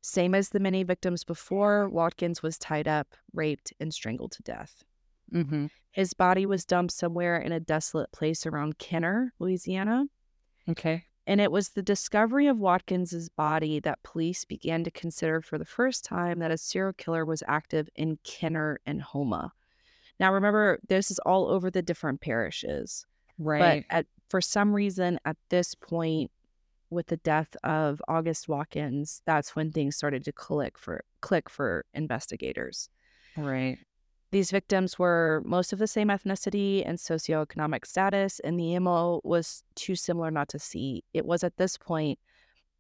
Same as the many victims before, Watkins was tied up, raped, and strangled to death. hmm His body was dumped somewhere in a desolate place around Kenner, Louisiana. Okay. And it was the discovery of Watkins's body that police began to consider for the first time that a serial killer was active in Kenner and Houma. Now remember, this is all over the different parishes. Right. But at for some reason at this point with the death of August Watkins, that's when things started to click for click for investigators. right. These victims were most of the same ethnicity and socioeconomic status, and the MO was too similar not to see. It was at this point,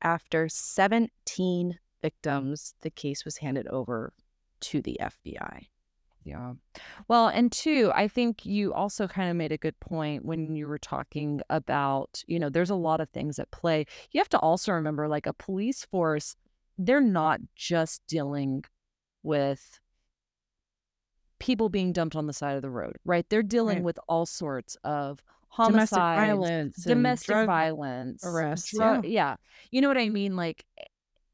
after 17 victims, the case was handed over to the FBI. Yeah. Well, and two, I think you also kind of made a good point when you were talking about, you know, there's a lot of things at play. You have to also remember, like, a police force, they're not just dealing with people being dumped on the side of the road, right? They're dealing Right. with all sorts of Domestic homicides, violence, domestic violence, arrests, drug- yeah. You know what I mean? Like,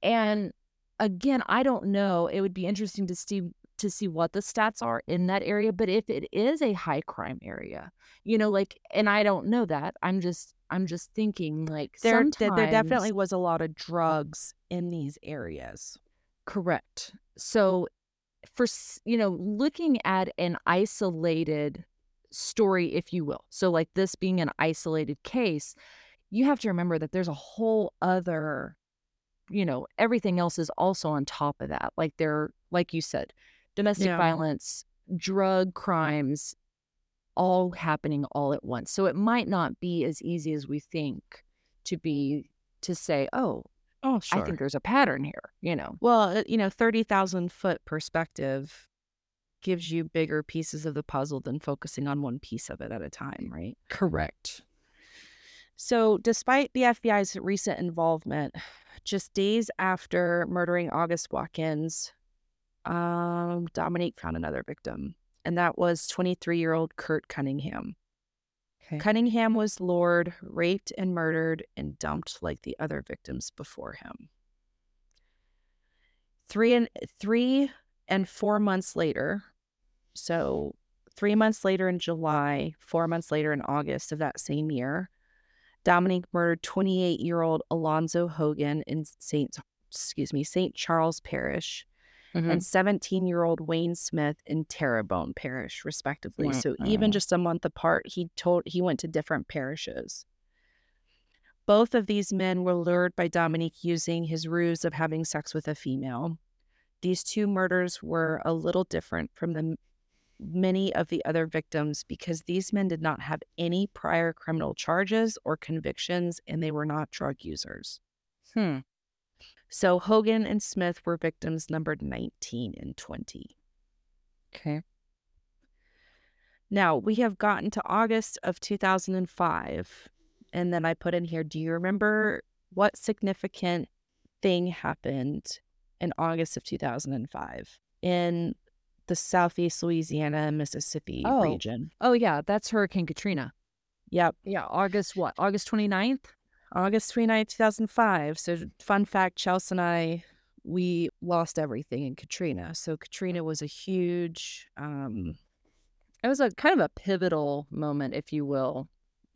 and again, I don't know. It would be interesting to see to see what the stats are in that area. But if it is a high crime area, you know, like, and I don't know that. I'm just, I'm just thinking, like, There, th- there definitely was a lot of drugs in these areas. Correct. So, for you know, looking at an isolated story, if you will, so like this being an isolated case, you have to remember that there's a whole other, you know, everything else is also on top of that. Like there, like you said, domestic Yeah. violence, drug crimes, all happening all at once. So it might not be as easy as we think to be to say, oh, Oh, sure. I think there's a pattern here. You know. Well, uh, you know, 30,000 foot perspective gives you bigger pieces of the puzzle than focusing on one piece of it at a time, right? Correct. So, despite the FBI's recent involvement, [SIGHS] just days after murdering August Watkins, um, Dominique found another victim, and that was 23 year old Kurt Cunningham. Okay. Cunningham was lured, raped, and murdered and dumped like the other victims before him. Three and three and four months later, so three months later in July, four months later in August of that same year, Dominique murdered 28 year old Alonzo Hogan in Saint excuse me Saint Charles Parish Mhm. and 17 year old Wayne Smith in Terrebonne Parish, respectively. So even just a month apart, he told he went to different parishes. Both of these men were lured by Dominique using his ruse of having sex with a female. These two murders were a little different from the many of the other victims because these men did not have any prior criminal charges or convictions and they were not drug users. Hmm. So Hogan and Smith were victims numbered 19 and 20. Okay. Now we have gotten to August of 2005. And then I put in here, do you remember what significant thing happened in August of 2005 in the Southeast Louisiana and Mississippi Oh. region? Oh yeah, that's Hurricane Katrina. Yep. Yeah, August what? August 29th? August 29th, 2005. So, fun fact Chelsea and I, we lost everything in Katrina. So, Katrina was a huge, um, It was a kind of a pivotal moment, if you will.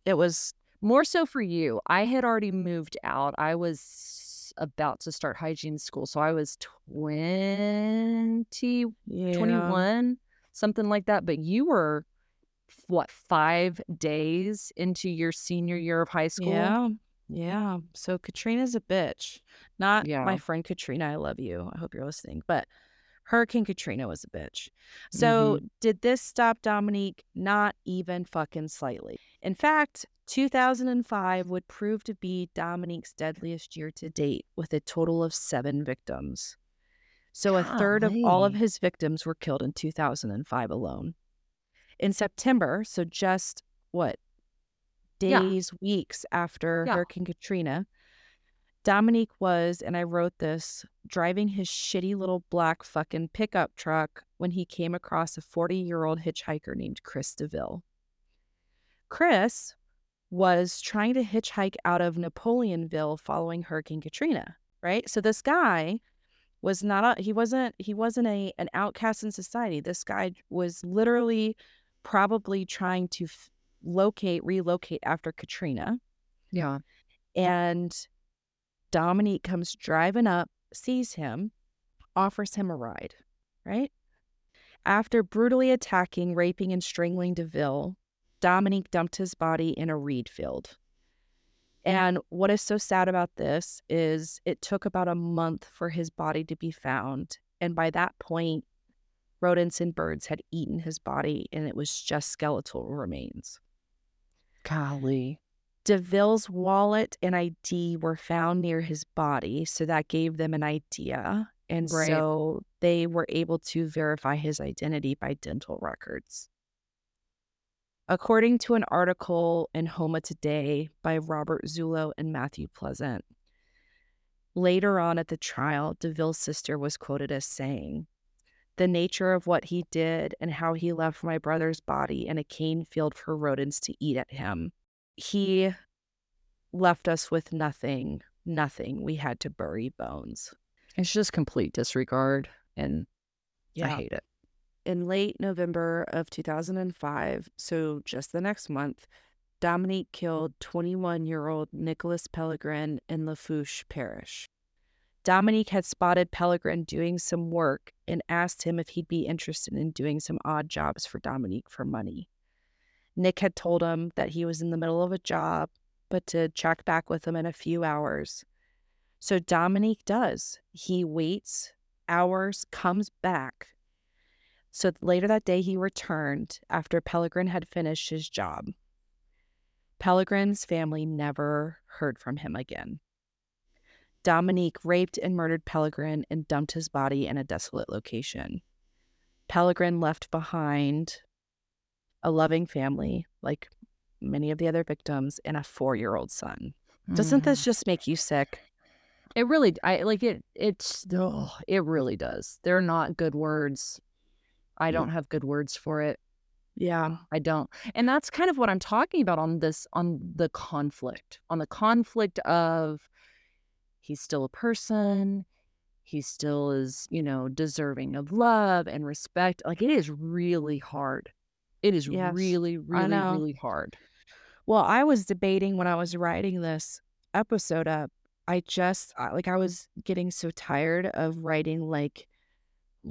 it was, More so for you. I had already moved out. I was about to start hygiene school. So I was 20, yeah. 21. something like that. But you were what five days into your senior year of high school? Yeah. Yeah. So Katrina's a bitch. Not Yeah. my friend Katrina. I love you. I hope you're listening. But Hurricane Katrina was a bitch. So mm-hmm. did this stop Dominique? Not even fucking slightly. In fact, 2005 would prove to be Dominique's deadliest year to date with a total of seven victims. So a third of all of his victims were killed in 2005 alone. In September, so just what Yeah. days, weeks after Yeah. Hurricane Katrina, Dominique was, and I wrote this, driving his shitty little black fucking pickup truck when he came across a 40 year old hitchhiker named Chris DeVille. Chris was trying to hitchhike out of Napoleonville following Hurricane Katrina, right? So this guy was not a, he wasn't he wasn't a an outcast in society. This guy was literally probably trying to f- locate relocate after Katrina Yeah. and Dominique comes driving up, sees him, offers him a ride, right? After brutally attacking, raping, and strangling DeVille, Dominique dumped his body in a reed field. And what is so sad about this is it took about a month for his body to be found. And by that point, rodents and birds had eaten his body and it was just skeletal remains. Golly. DeVille's wallet and ID were found near his body, so that gave them an idea. And Right. so they were able to verify his identity by dental records. According to an article in Houma Today by Robert Zullo and Matthew Pleasant, later on at the trial, DeVille's sister was quoted as saying, The nature of what he did and how he left my brother's body in a cane field for rodents to eat at him he left us with nothing, nothing. We had to bury bones. It's just complete disregard. And I hate it. In late November of 2005, so just the next month, Dominique killed 21 year old Nicholas Pellegrin in Lafourche Parish. Dominique had spotted Pellegrin doing some work and asked him if he'd be interested in doing some odd jobs for Dominique for money. Nick had told him that he was in the middle of a job, but to check back with him in a few hours. So Dominique does. He waits hours, comes back. So later that day, he returned after Pellegrin had finished his job. Pellegrin's family never heard from him again. Dominique raped and murdered Pellegrin and dumped his body in a desolate location. Pellegrin left behind a loving family, like many of the other victims, and a four year old son. Doesn't this mm. just make you sick? It really, I like it. It's, oh, it really does. They're not good words. I don't have good words for it. Yeah. I don't. And that's kind of what I'm talking about on this, on the conflict, on the conflict of he's still a person. He still is, you know, deserving of love and respect. Like it is really hard. It is Yes, really, really, really hard. Well, I was debating when I was writing this episode up. I just like I was getting so tired of writing like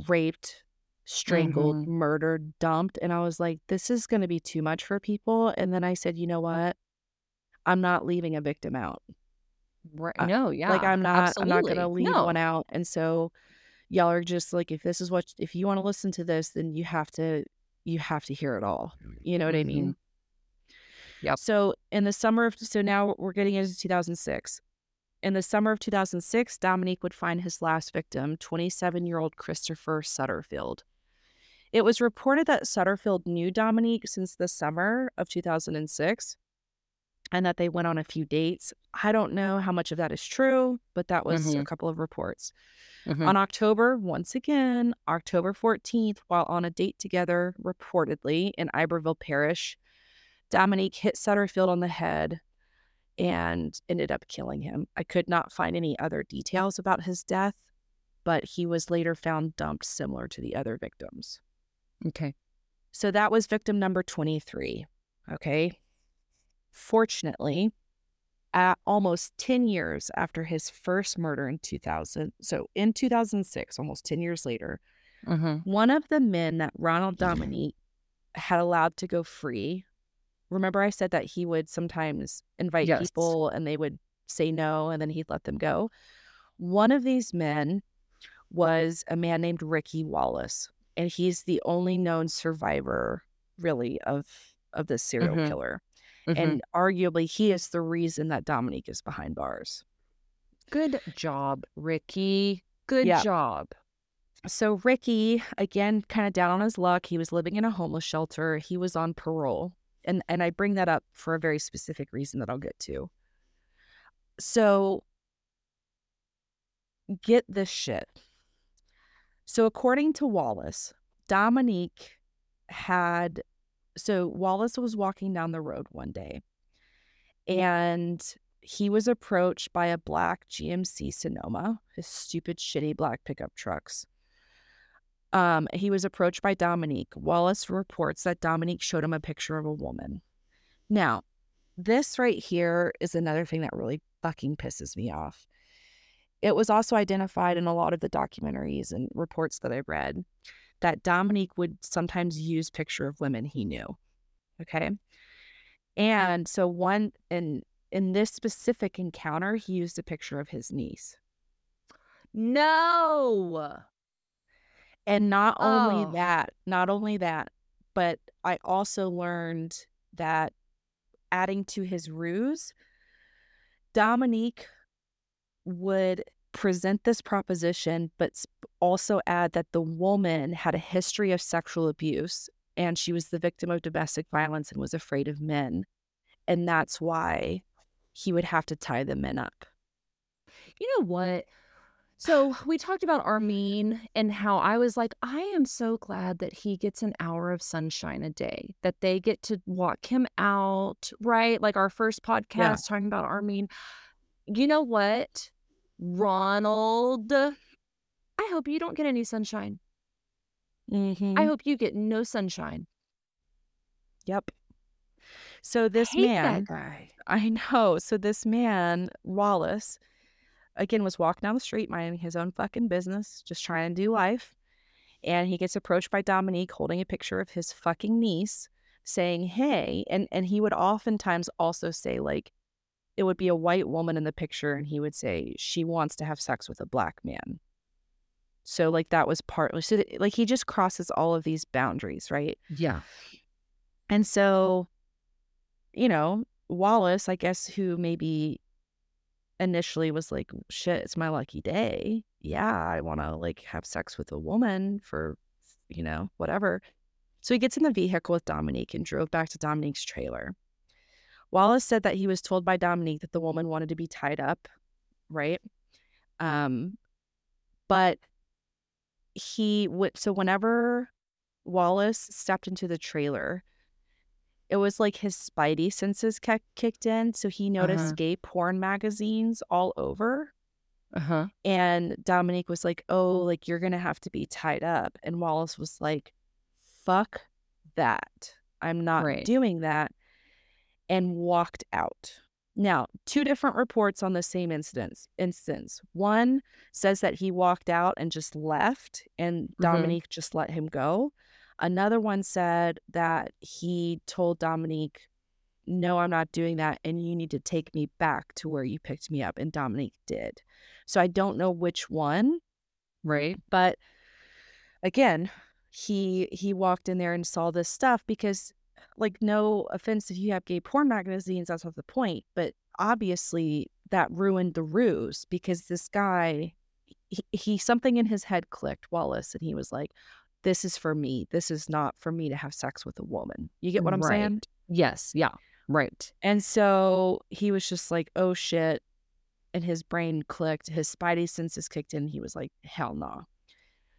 raped, strangled, Mhm. murdered, dumped and I was like this is going to be too much for people and then I said, "You know what? I'm not leaving a victim out. Right. Uh, no, yeah. like I'm not I'm not going to leave No. one out." And so y'all are just like if this is what if you want to listen to this, then you have to you have to hear it all. You know what I mean? Yeah. So in the summer of so now we're getting into 2006. In the summer of 2006, Dominique would find his last victim, 27-year-old Christopher Sutterfield. It was reported that Sutterfield knew Dominique since the summer of 2006 and that they went on a few dates. I don't know how much of that is true, but that was a Mhm. couple of reports. Mhm. On October, once again, October 14th, while on a date together, reportedly in Iberville Parish, Dominique hit Sutterfield on the head and ended up killing him. I could not find any other details about his death, but he was later found dumped similar to the other victims. Okay. So that was victim number 23. Okay. Fortunately, at almost 10 years after his first murder in 2000, so in 2006, almost 10 years later, Mm-hmm. One of the men that Ronald Dominique had allowed to go free. Remember, I said that he would sometimes invite Yes. people and they would say no and then he'd let them go. One of these men was a man named Ricky Wallace, and he's the only known survivor, really, of of this serial Mhm. killer. Mm-hmm. And arguably, he is the reason that Dominique is behind bars. good job, Ricky. Good Yeah. job. So Ricky, again, kind of down on his luck. He was living in a homeless shelter. He was on parole. And and I bring that up for a very specific reason that I'll get to. So get this shit. So according to Wallace, Dominique had so Wallace was walking down the road one day and he was approached by a black GMC Sonoma, his stupid, shitty black pickup trucks. Um, he was approached by Dominique. Wallace reports that Dominique showed him a picture of a woman. Now, this right here is another thing that really fucking pisses me off. It was also identified in a lot of the documentaries and reports that I read that Dominique would sometimes use picture of women he knew. Okay. And so one in in this specific encounter, he used a picture of his niece. No. And not only Oh. that, not only that, but I also learned that adding to his ruse, Dominique would present this proposition, but also add that the woman had a history of sexual abuse and she was the victim of domestic violence and was afraid of men. And that's why he would have to tie the men up. You know what? So we talked about Armin and how I was like, I am so glad that he gets an hour of sunshine a day, that they get to walk him out, right? Like our first podcast talking about Armin. You know what? Ronald, I hope you don't get any sunshine. Mm-hmm. I hope you get no sunshine. Yep. So this Hate man. I know. So this man, Wallace, again was walking down the street minding his own fucking business, just trying to do life. And he gets approached by Dominique holding a picture of his fucking niece, saying, Hey, and and he would oftentimes also say, like, it would be a white woman in the picture, and he would say, She wants to have sex with a black man. So like that was part so that- like he just crosses all of these boundaries, right? Yeah. And so, you know, Wallace, I guess, who maybe initially was like, shit, it's my lucky day. Yeah, I want to like have sex with a woman for, you know, whatever. So he gets in the vehicle with Dominique and drove back to Dominique's trailer. Wallace said that he was told by Dominique that the woman wanted to be tied up, right? Um, but he would, so whenever Wallace stepped into the trailer, it was like his spidey senses kick- kicked in. So he noticed Uh-huh. gay porn magazines all over. Uh huh. And Dominique was like, Oh, like you're going to have to be tied up. And Wallace was like, Fuck that. I'm not Right. doing that. And walked out. Now, two different reports on the same incidents. Instance. One says that he walked out and just left, and Mhm. Dominique just let him go. Another one said that he told Dominique, No, I'm not doing that. And you need to take me back to where you picked me up. And Dominique did. So I don't know which one, Right. but again, he he walked in there and saw this stuff because like no offense if you have gay porn magazines, that's not the point. But obviously that ruined the ruse because this guy he, he something in his head clicked, Wallace, and he was like, This is for me. This is not for me to have sex with a woman. You get what I'm saying? Right. Yes. Yeah. Right. And so he was just like, oh shit. And his brain clicked, his spidey senses kicked in. He was like, hell no.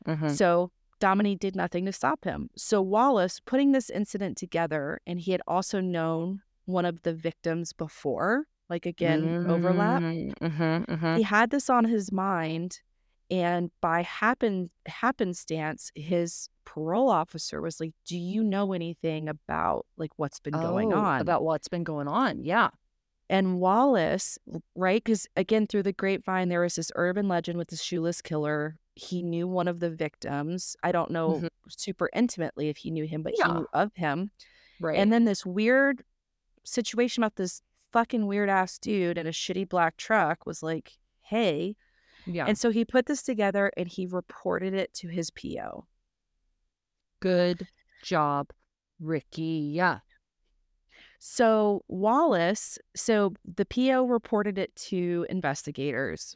Mhm. So Dominique did nothing to stop him. So Wallace, putting this incident together, and he had also known one of the victims before, like again, overlap. Mm-hmm, hmm He had this on his mind. And by happen happenstance, his parole officer was like, Do you know anything about like what's been going on? Oh, about what's been going on. Yeah. And Wallace, right? Because again, through the grapevine, there was this urban legend with the shoeless killer he knew one of the victims. I don't know Mhm. super intimately if he knew him, but he knew of him. Right. And then this weird situation about this fucking weird ass dude in a shitty black truck was like, hey. yeah. And so he put this together and he reported it to his PO. Good job, Ricky. Yeah. So Wallace, so the PO reported it to investigators.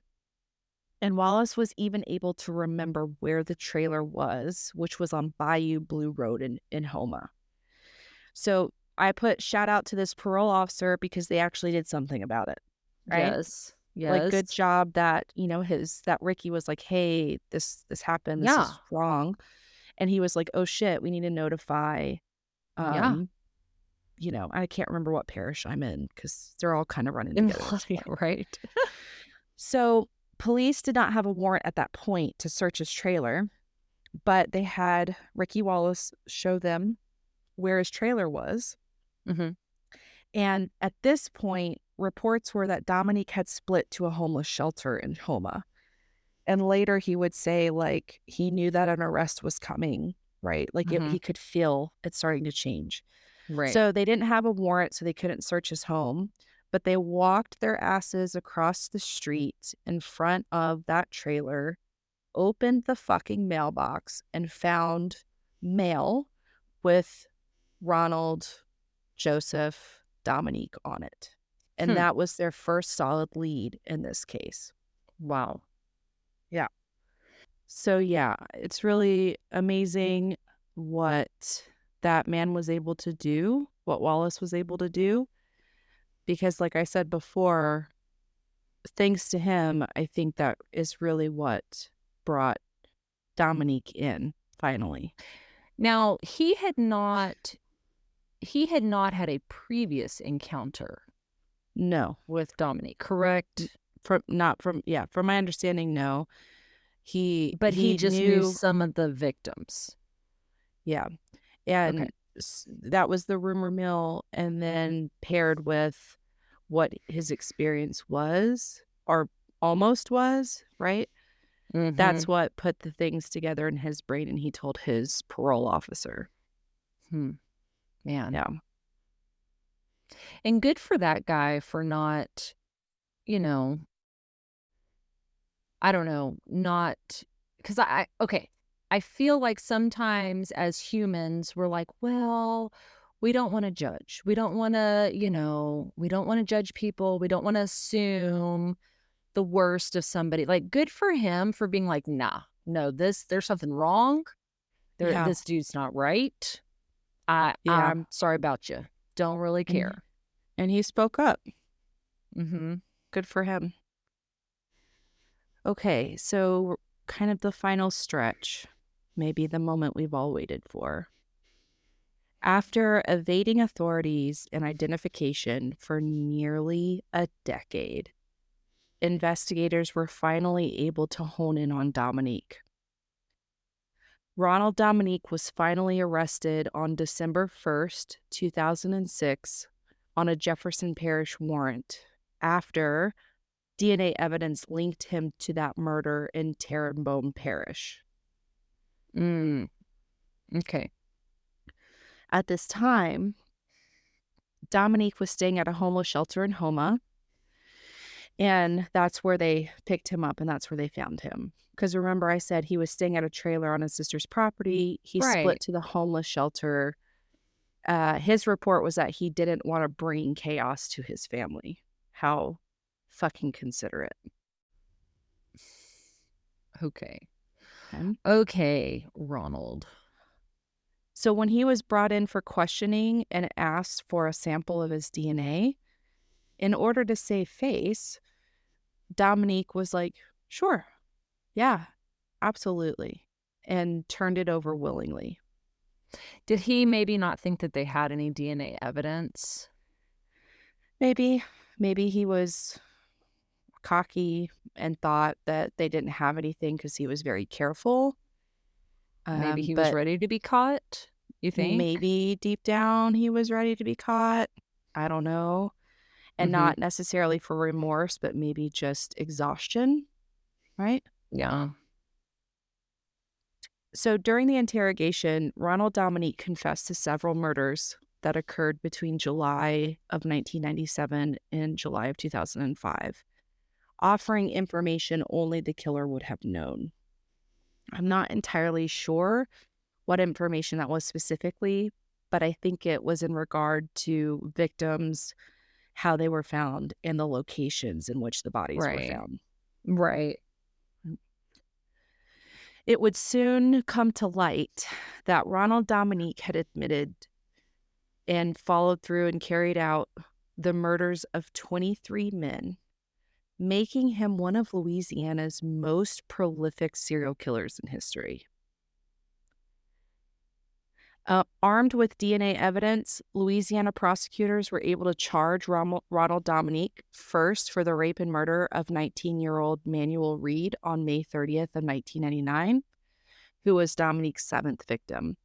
And Wallace was even able to remember where the trailer was, which was on Bayou Blue Road in, in Houma. So I put shout out to this parole officer because they actually did something about it. Right? Yes. Yes. Like good job that, you know, his that Ricky was like, Hey, this this happened, this Yeah. is wrong. And he was like, Oh shit, we need to notify um Yeah. you know, I can't remember what parish I'm in because they're all kind of running together. at this point. [LAUGHS] right. So police did not have a warrant at that point to search his trailer, but they had Ricky Wallace show them where his trailer was. hmm And at this point, reports were that Dominique had split to a homeless shelter in Houma. And later he would say, like, he knew that an arrest was coming, right? Like, it, Mhm. he could feel it starting to change. Right. So they didn't have a warrant, so they couldn't search his home, but they walked their asses across the street in front of that trailer, opened the fucking mailbox, and found mail with Ronald, Joseph, Dominique on it. And Hmm. that was their first solid lead in this case. wow. Yeah. So, yeah, it's really amazing what that man was able to do, what Wallace was able to do. Because, like I said before, thanks to him, I think that is really what brought Dominique in finally. Now he had not. He had not had a previous encounter No, with Dominique, correct? from not from, yeah, from my understanding, no. He, But he, just knew knew some of the victims. Yeah. And s- that was the rumor mill. And then paired with what his experience was or almost was, right? Mm-hmm. That's what put the things together in his brain. And he told his parole officer. Hmm. man. Yeah. And good for that guy for not, you know, I don't know, not because I, I, okay, I feel like sometimes as humans, we're like, well, we don't want to judge. We don't want to, you know, we don't want to judge people. We don't want to assume the worst of somebody. Like, good for him for being like, nah, no, this, there's something wrong. There, Yeah. This dude's not right. I, Yeah. I'm sorry about you. Don't really care. And he spoke up. Mm-hmm. Good for him. Okay. So, kind of the final stretch, maybe the moment we've all waited for. After evading authorities and identification for nearly a decade, investigators were finally able to hone in on Dominique. Ronald Dominique was finally arrested on December 1st, 2006, on a Jefferson Parish warrant after DNA evidence linked him to that murder in Terrebonne Parish. Mm. Okay. At this time, Dominique was staying at a homeless shelter in Houma. And that's where they picked him up and that's where they found him. Because remember, I said he was staying at a trailer on his sister's property. He Right. split to the homeless shelter. Uh, his report was that he didn't want to bring chaos to his family. How fucking considerate. Okay. Okay. Okay, Ronald. So when he was brought in for questioning and asked for a sample of his DNA, in order to save face, Dominique was like, sure, yeah, absolutely, and turned it over willingly. Did he maybe not think that they had any DNA evidence? Maybe, maybe he was cocky and thought that they didn't have anything because he was very careful. Maybe Um, he was ready to be caught? You think? Maybe deep down he was ready to be caught. I don't know. And Mhm. not necessarily for remorse, but maybe just exhaustion. Right? Yeah. So during the interrogation, Ronald Dominique confessed to several murders that occurred between July of 1997 and July of 2005, offering information only the killer would have known. I'm not entirely sure what information that was specifically, but I think it was in regard to victims, how they were found, and the locations in which the bodies Right. were found. Right. Mm. It would soon come to light that Ronald Dominique had admitted and followed through and carried out the murders of 23 men, making him one of Louisiana's most prolific serial killers in history. Uh, armed with DNA evidence, Louisiana prosecutors were able to charge Ronald Dominique first for the rape and murder of 19 year old Manuel Reed on May 30th of 1999, who was Dominique's seventh victim.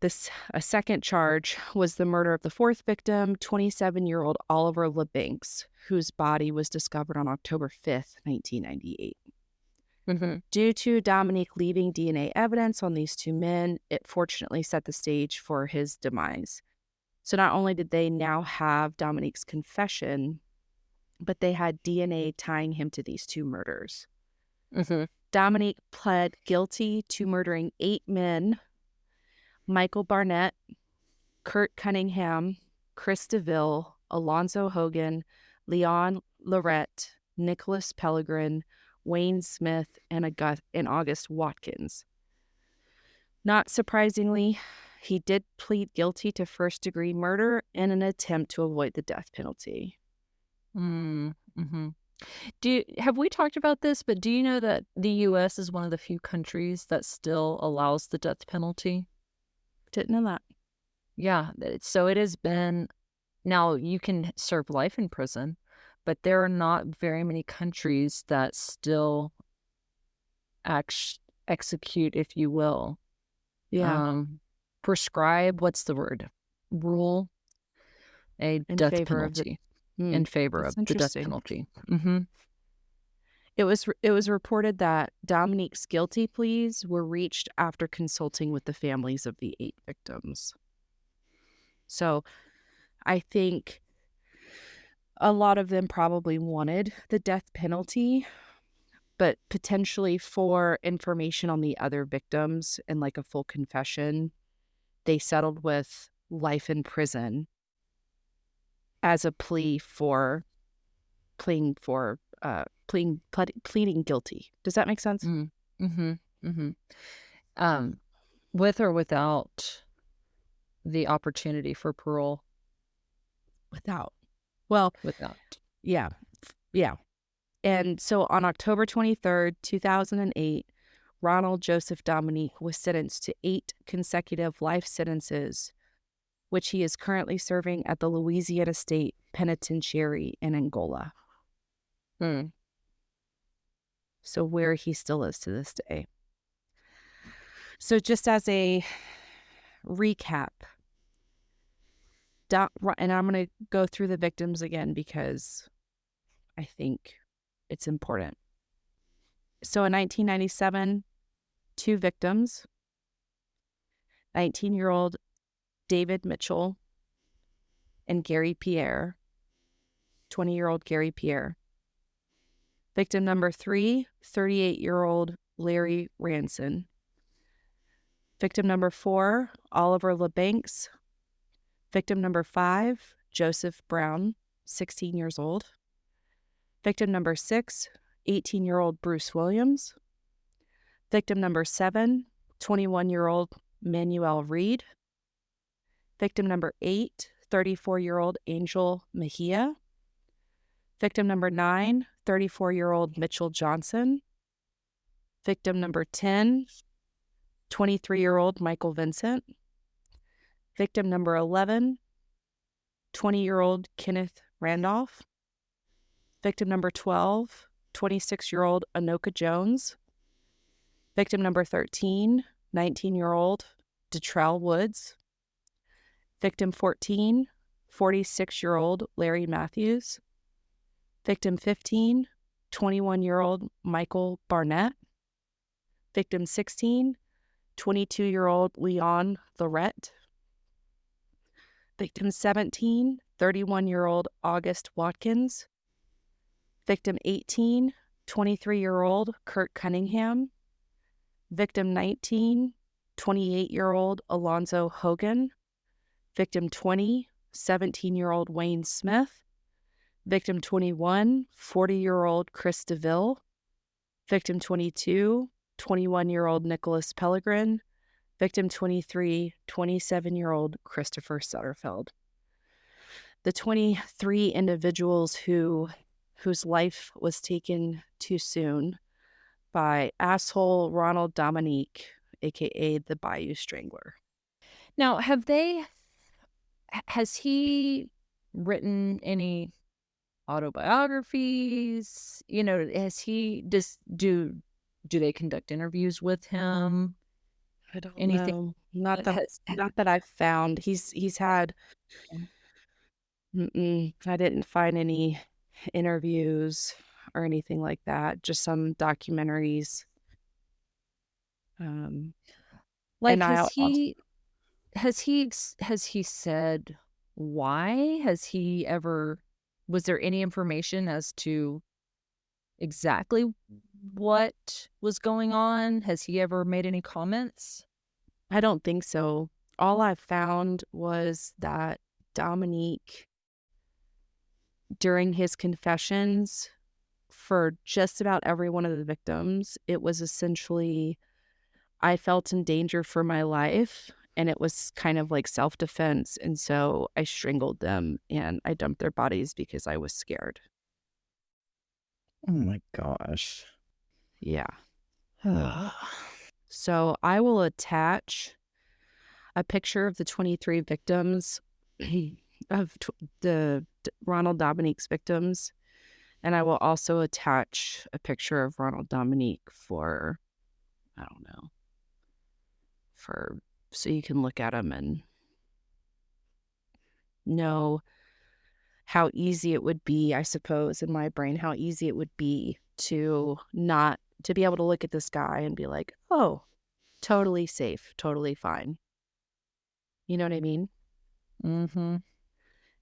This a second charge was the murder of the fourth victim, 27 year old Oliver LeBanks, whose body was discovered on October 5th, 1998. Mm-hmm. Due to Dominique leaving DNA evidence on these two men, it fortunately set the stage for his demise. So not only did they now have Dominique's confession, but they had DNA tying him to these two murders. Mm-hmm. Dominique pled guilty to murdering eight men Michael Barnett, Kurt Cunningham, Chris DeVille, Alonzo Hogan, Leon Lorette, Nicholas Pellegrin, Wayne Smith, and, August, and August Watkins. Not surprisingly, he did plead guilty to first degree murder in an attempt to avoid the death penalty. Mm-hmm. Do have we talked about this? But do you know that the U.S. is one of the few countries that still allows the death penalty? Didn't know that. Yeah. So it has been. Now you can serve life in prison, but there are not very many countries that still ex- execute, if you will, um, prescribe. What's the word? Rule a In death the- penalty Hmm. in favor of the death penalty. Mm-hmm. It was it was reported that Dominique's guilty pleas were reached after consulting with the families of the eight victims. So, I think a lot of them probably wanted the death penalty, but potentially for information on the other victims and like a full confession, they settled with life in prison as a plea for pleading for uh pleading pleading guilty. Does that make sense? Mm-hmm. Mm-hmm. Um, with or without the opportunity for parole, Without. Well, without. yeah. Yeah. And so on October 23rd, 2008, Ronald Joseph Dominique was sentenced to eight consecutive life sentences, which he is currently serving at the Louisiana State Penitentiary in Angola. Hmm. So, where he still is to this day. So, just as a recap, and I'm going to go through the victims again because I think it's important. So, in 1997, two victims 19 year old David Mitchell and Gary Pierre, 20 year old Gary Pierre. Victim number three, 38 year old Larry Ranson. Victim number four, Oliver LeBanks. Victim number five, Joseph Brown, 16 years old. Victim number six, 18 year old Bruce Williams. Victim number seven, 21 year old Manuel Reed. Victim number eight, 34 year old Angel Mejia. Victim number nine, 34 year old Mitchell Johnson. Victim number 10, 23 year old Michael Vincent. Victim number 11, 20 year old Kenneth Randolph. Victim number 12, 26 year old Anoka Jones. Victim number 13, 19 year old Detrell Woods. Victim 14, 46 year old Larry Matthews. Victim 15, 21 year old Michael Barnett. Victim 16, 22 year old Leon Lorette. Victim 17, 31 year old August Watkins. Victim 18, 23 year old Kurt Cunningham. Victim 19, 28 year old Alonzo Hogan. Victim 20, 17 year old Wayne Smith. Victim 21, 40 year old Chris DeVille. Victim 22, 21 year old Nicholas Pellegrin. Victim 23, 27 year old Christopher Sutterfeld. The 23 individuals who whose life was taken too soon by asshole Ronald Dominique, aka the Bayou Strangler. Now, have they has he written any autobiographies? You know, has he does do do they conduct interviews with him? I don't Anything know. Not that has, not that I've found. He's he's had. I didn't find any interviews or anything like that. Just some documentaries. Um, like has he also... has he has he said why? Has he ever was there any information as to exactly mm. what was going on? Has he ever made any comments? I don't think so. All I found was that Dominique, during his confessions, for just about every one of the victims, it was essentially I felt in danger for my life and it was kind of like self defense. And so I strangled them and I dumped their bodies because I was scared. Oh my gosh. Yeah. so I will attach a picture of the 23 victims [CLEARS THROAT] of t- the D- Ronald Dominique's victims. And I will also attach a picture of Ronald Dominique for, I don't know, for so you can look at them and know how easy it would be, I suppose, in my brain, how easy it would be to not to be able to look at this guy and be like, oh, totally safe, totally fine. You know what I mean? Mm-hmm.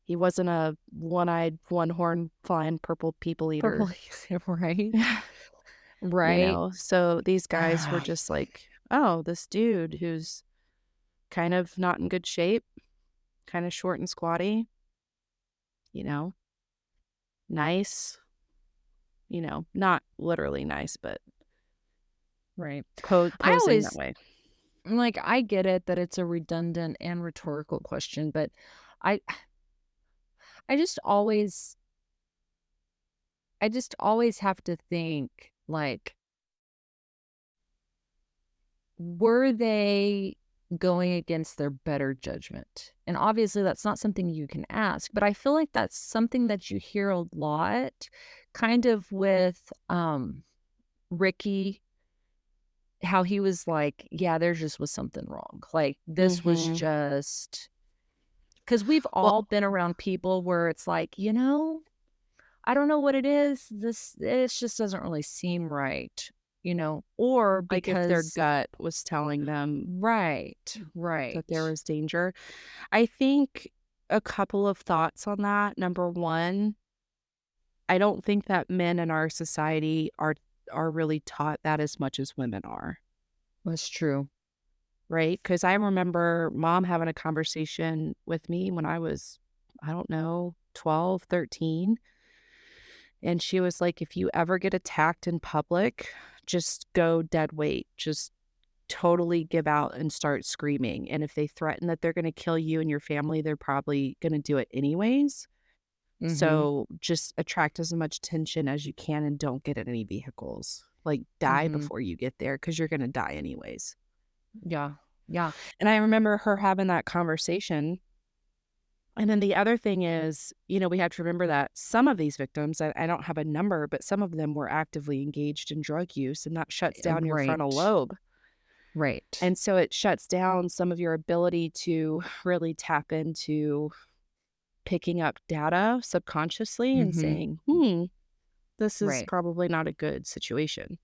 He wasn't a one-eyed, one-horn, flying purple people eater, purple, [LAUGHS] right? [LAUGHS] right. You know? So these guys were [SIGHS] just like, oh, this dude who's kind of not in good shape, kind of short and squatty, you know, nice, you know, not literally nice, but right. Po- posing I always, that way. Like, I get it that it's a redundant and rhetorical question, but I, I just always, I just always have to think like, were they going against their better judgment. And obviously, that's not something you can ask, but I feel like that's something that you hear a lot, kind of with um, Ricky, how he was like, yeah, there just was something wrong. Like, this mm-hmm. was just because we've all well, been around people where it's like, you know, I don't know what it is. This, it just doesn't really seem right you know, or because like their gut was telling them right, right, that there was danger. I think a couple of thoughts on that. Number one, I don't think that men in our society are are really taught that as much as women are. That's true. Right? Cuz I remember mom having a conversation with me when I was I don't know, 12, 13. And she was like if you ever get attacked in public, just go dead weight. Just totally give out and start screaming. And if they threaten that they're going to kill you and your family, they're probably going to do it anyways. Mm-hmm. So just attract as much attention as you can and don't get in any vehicles. Like die mm-hmm. before you get there because you're going to die anyways. Yeah. Yeah. And I remember her having that conversation and then the other thing is, you know, we have to remember that some of these victims, I, I, don't have a number, but some of them were actively engaged in drug use, and that shuts down right. your frontal lobe. Right. And so it shuts down some of your ability to really tap into picking up data subconsciously mm-hmm. and saying, hmm, this is right. probably not a good situation.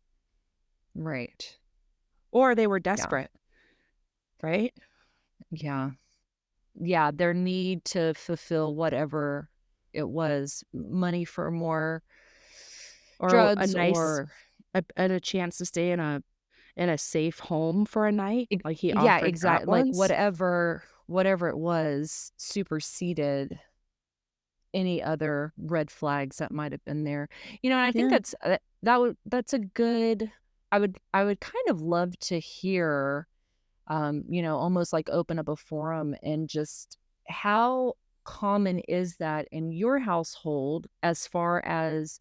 Right. or they were desperate. Right? Yeah. Yeah, their need to fulfill whatever it was, money for more Or drugs a nice or a, and a chance to stay in a in a safe home for a night. Like he yeah, exactly. Like once. whatever whatever it was superseded any other red flags that might have been there. You know, and I think Yeah. that's uh, that would that's a good I would I would kind of love to hear um, you know, almost like open up a forum and just how common is that in your household as far as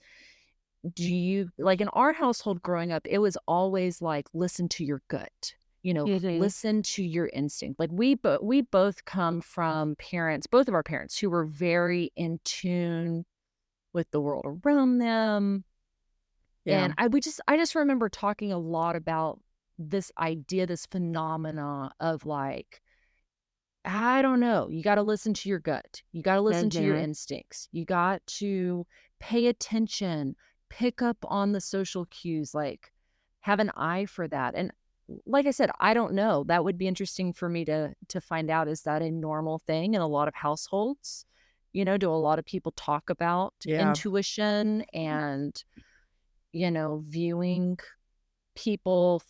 do you like in our household growing up it was always like listen to your gut you know Mhm. listen to your instinct like we bo- we both come from parents both of our parents who were very in tune with the world around them Yeah. and I we just I just remember talking a lot about this idea, this phenomena of like, I don't know, you got to listen to your gut. You got to listen to your Mhm. instincts. You got to pay attention, pick up on the social cues, like have an eye for that. And like I said, I don't know. That would be interesting for me to to find out is that a normal thing in a lot of households? You know, do a lot of people talk about Yeah. intuition and you know, viewing people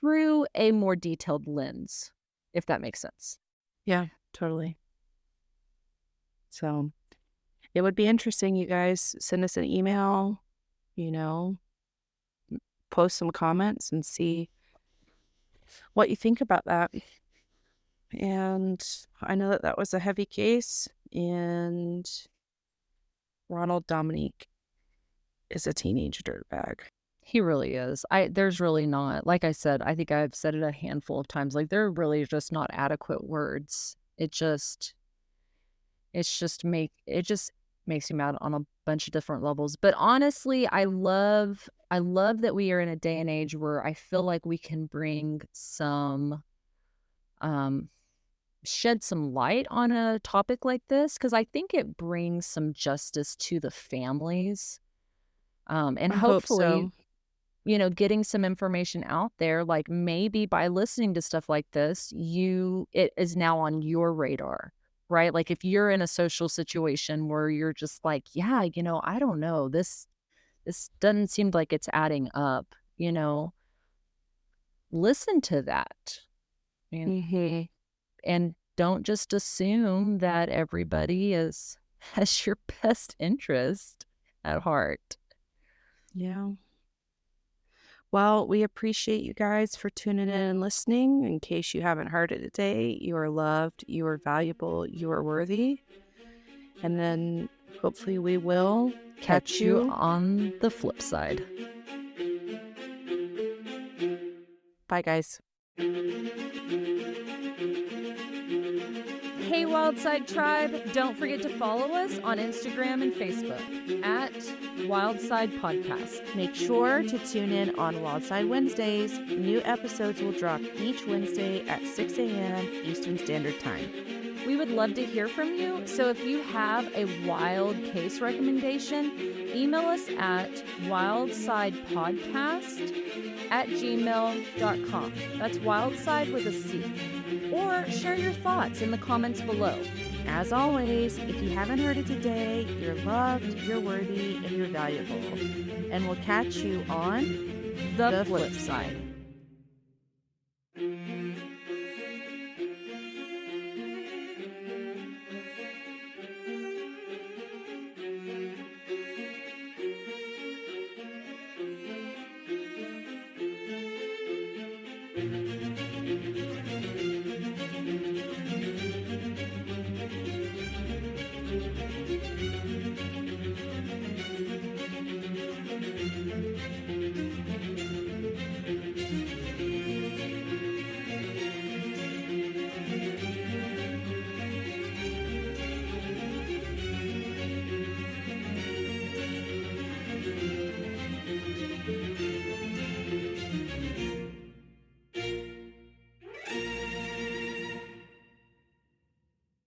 through a more detailed lens, if that makes sense. Yeah, totally. So it would be interesting, you guys. Send us an email, you know, post some comments and see what you think about that. And I know that that was a heavy case, and Ronald Dominique is a teenage dirtbag. He really is. I there's really not. Like I said, I think I've said it a handful of times. Like there are really just not adequate words. It just it's just make it just makes you mad on a bunch of different levels. But honestly, I love I love that we are in a day and age where I feel like we can bring some um shed some light on a topic like this because I think it brings some justice to the families. Um, and I hope hopefully, so. You know, getting some information out there, like maybe by listening to stuff like this, you it is now on your radar, right? Like if you're in a social situation where you're just like, yeah, you know, I don't know, this this doesn't seem like it's adding up, you know, listen to that. You know, Mm-hmm. and don't just assume that everybody is [LAUGHS] has your best interest at heart. Yeah. Well, we appreciate you guys for tuning in and listening. In case you haven't heard it today, you are loved, you are valuable, you are worthy. And then hopefully we will Catch catch you you. on the flip side. Bye, guys. Hey, Wildcide Tribe, don't forget to follow us on Instagram and Facebook at Wildcide Podcast. Make sure to tune in on Wildcide Wednesdays. New episodes will drop each Wednesday at 6 a.m. Eastern Standard Time. We would love to hear from you. So if you have a wild case recommendation, email us at wildcidepodcast at gmail.com. That's wildcide with a C. Or share your thoughts in the comments comments below. As always, if you haven't heard it today, you're loved, you're worthy, and you're valuable. And we'll catch you on the, the flip, flip side. side.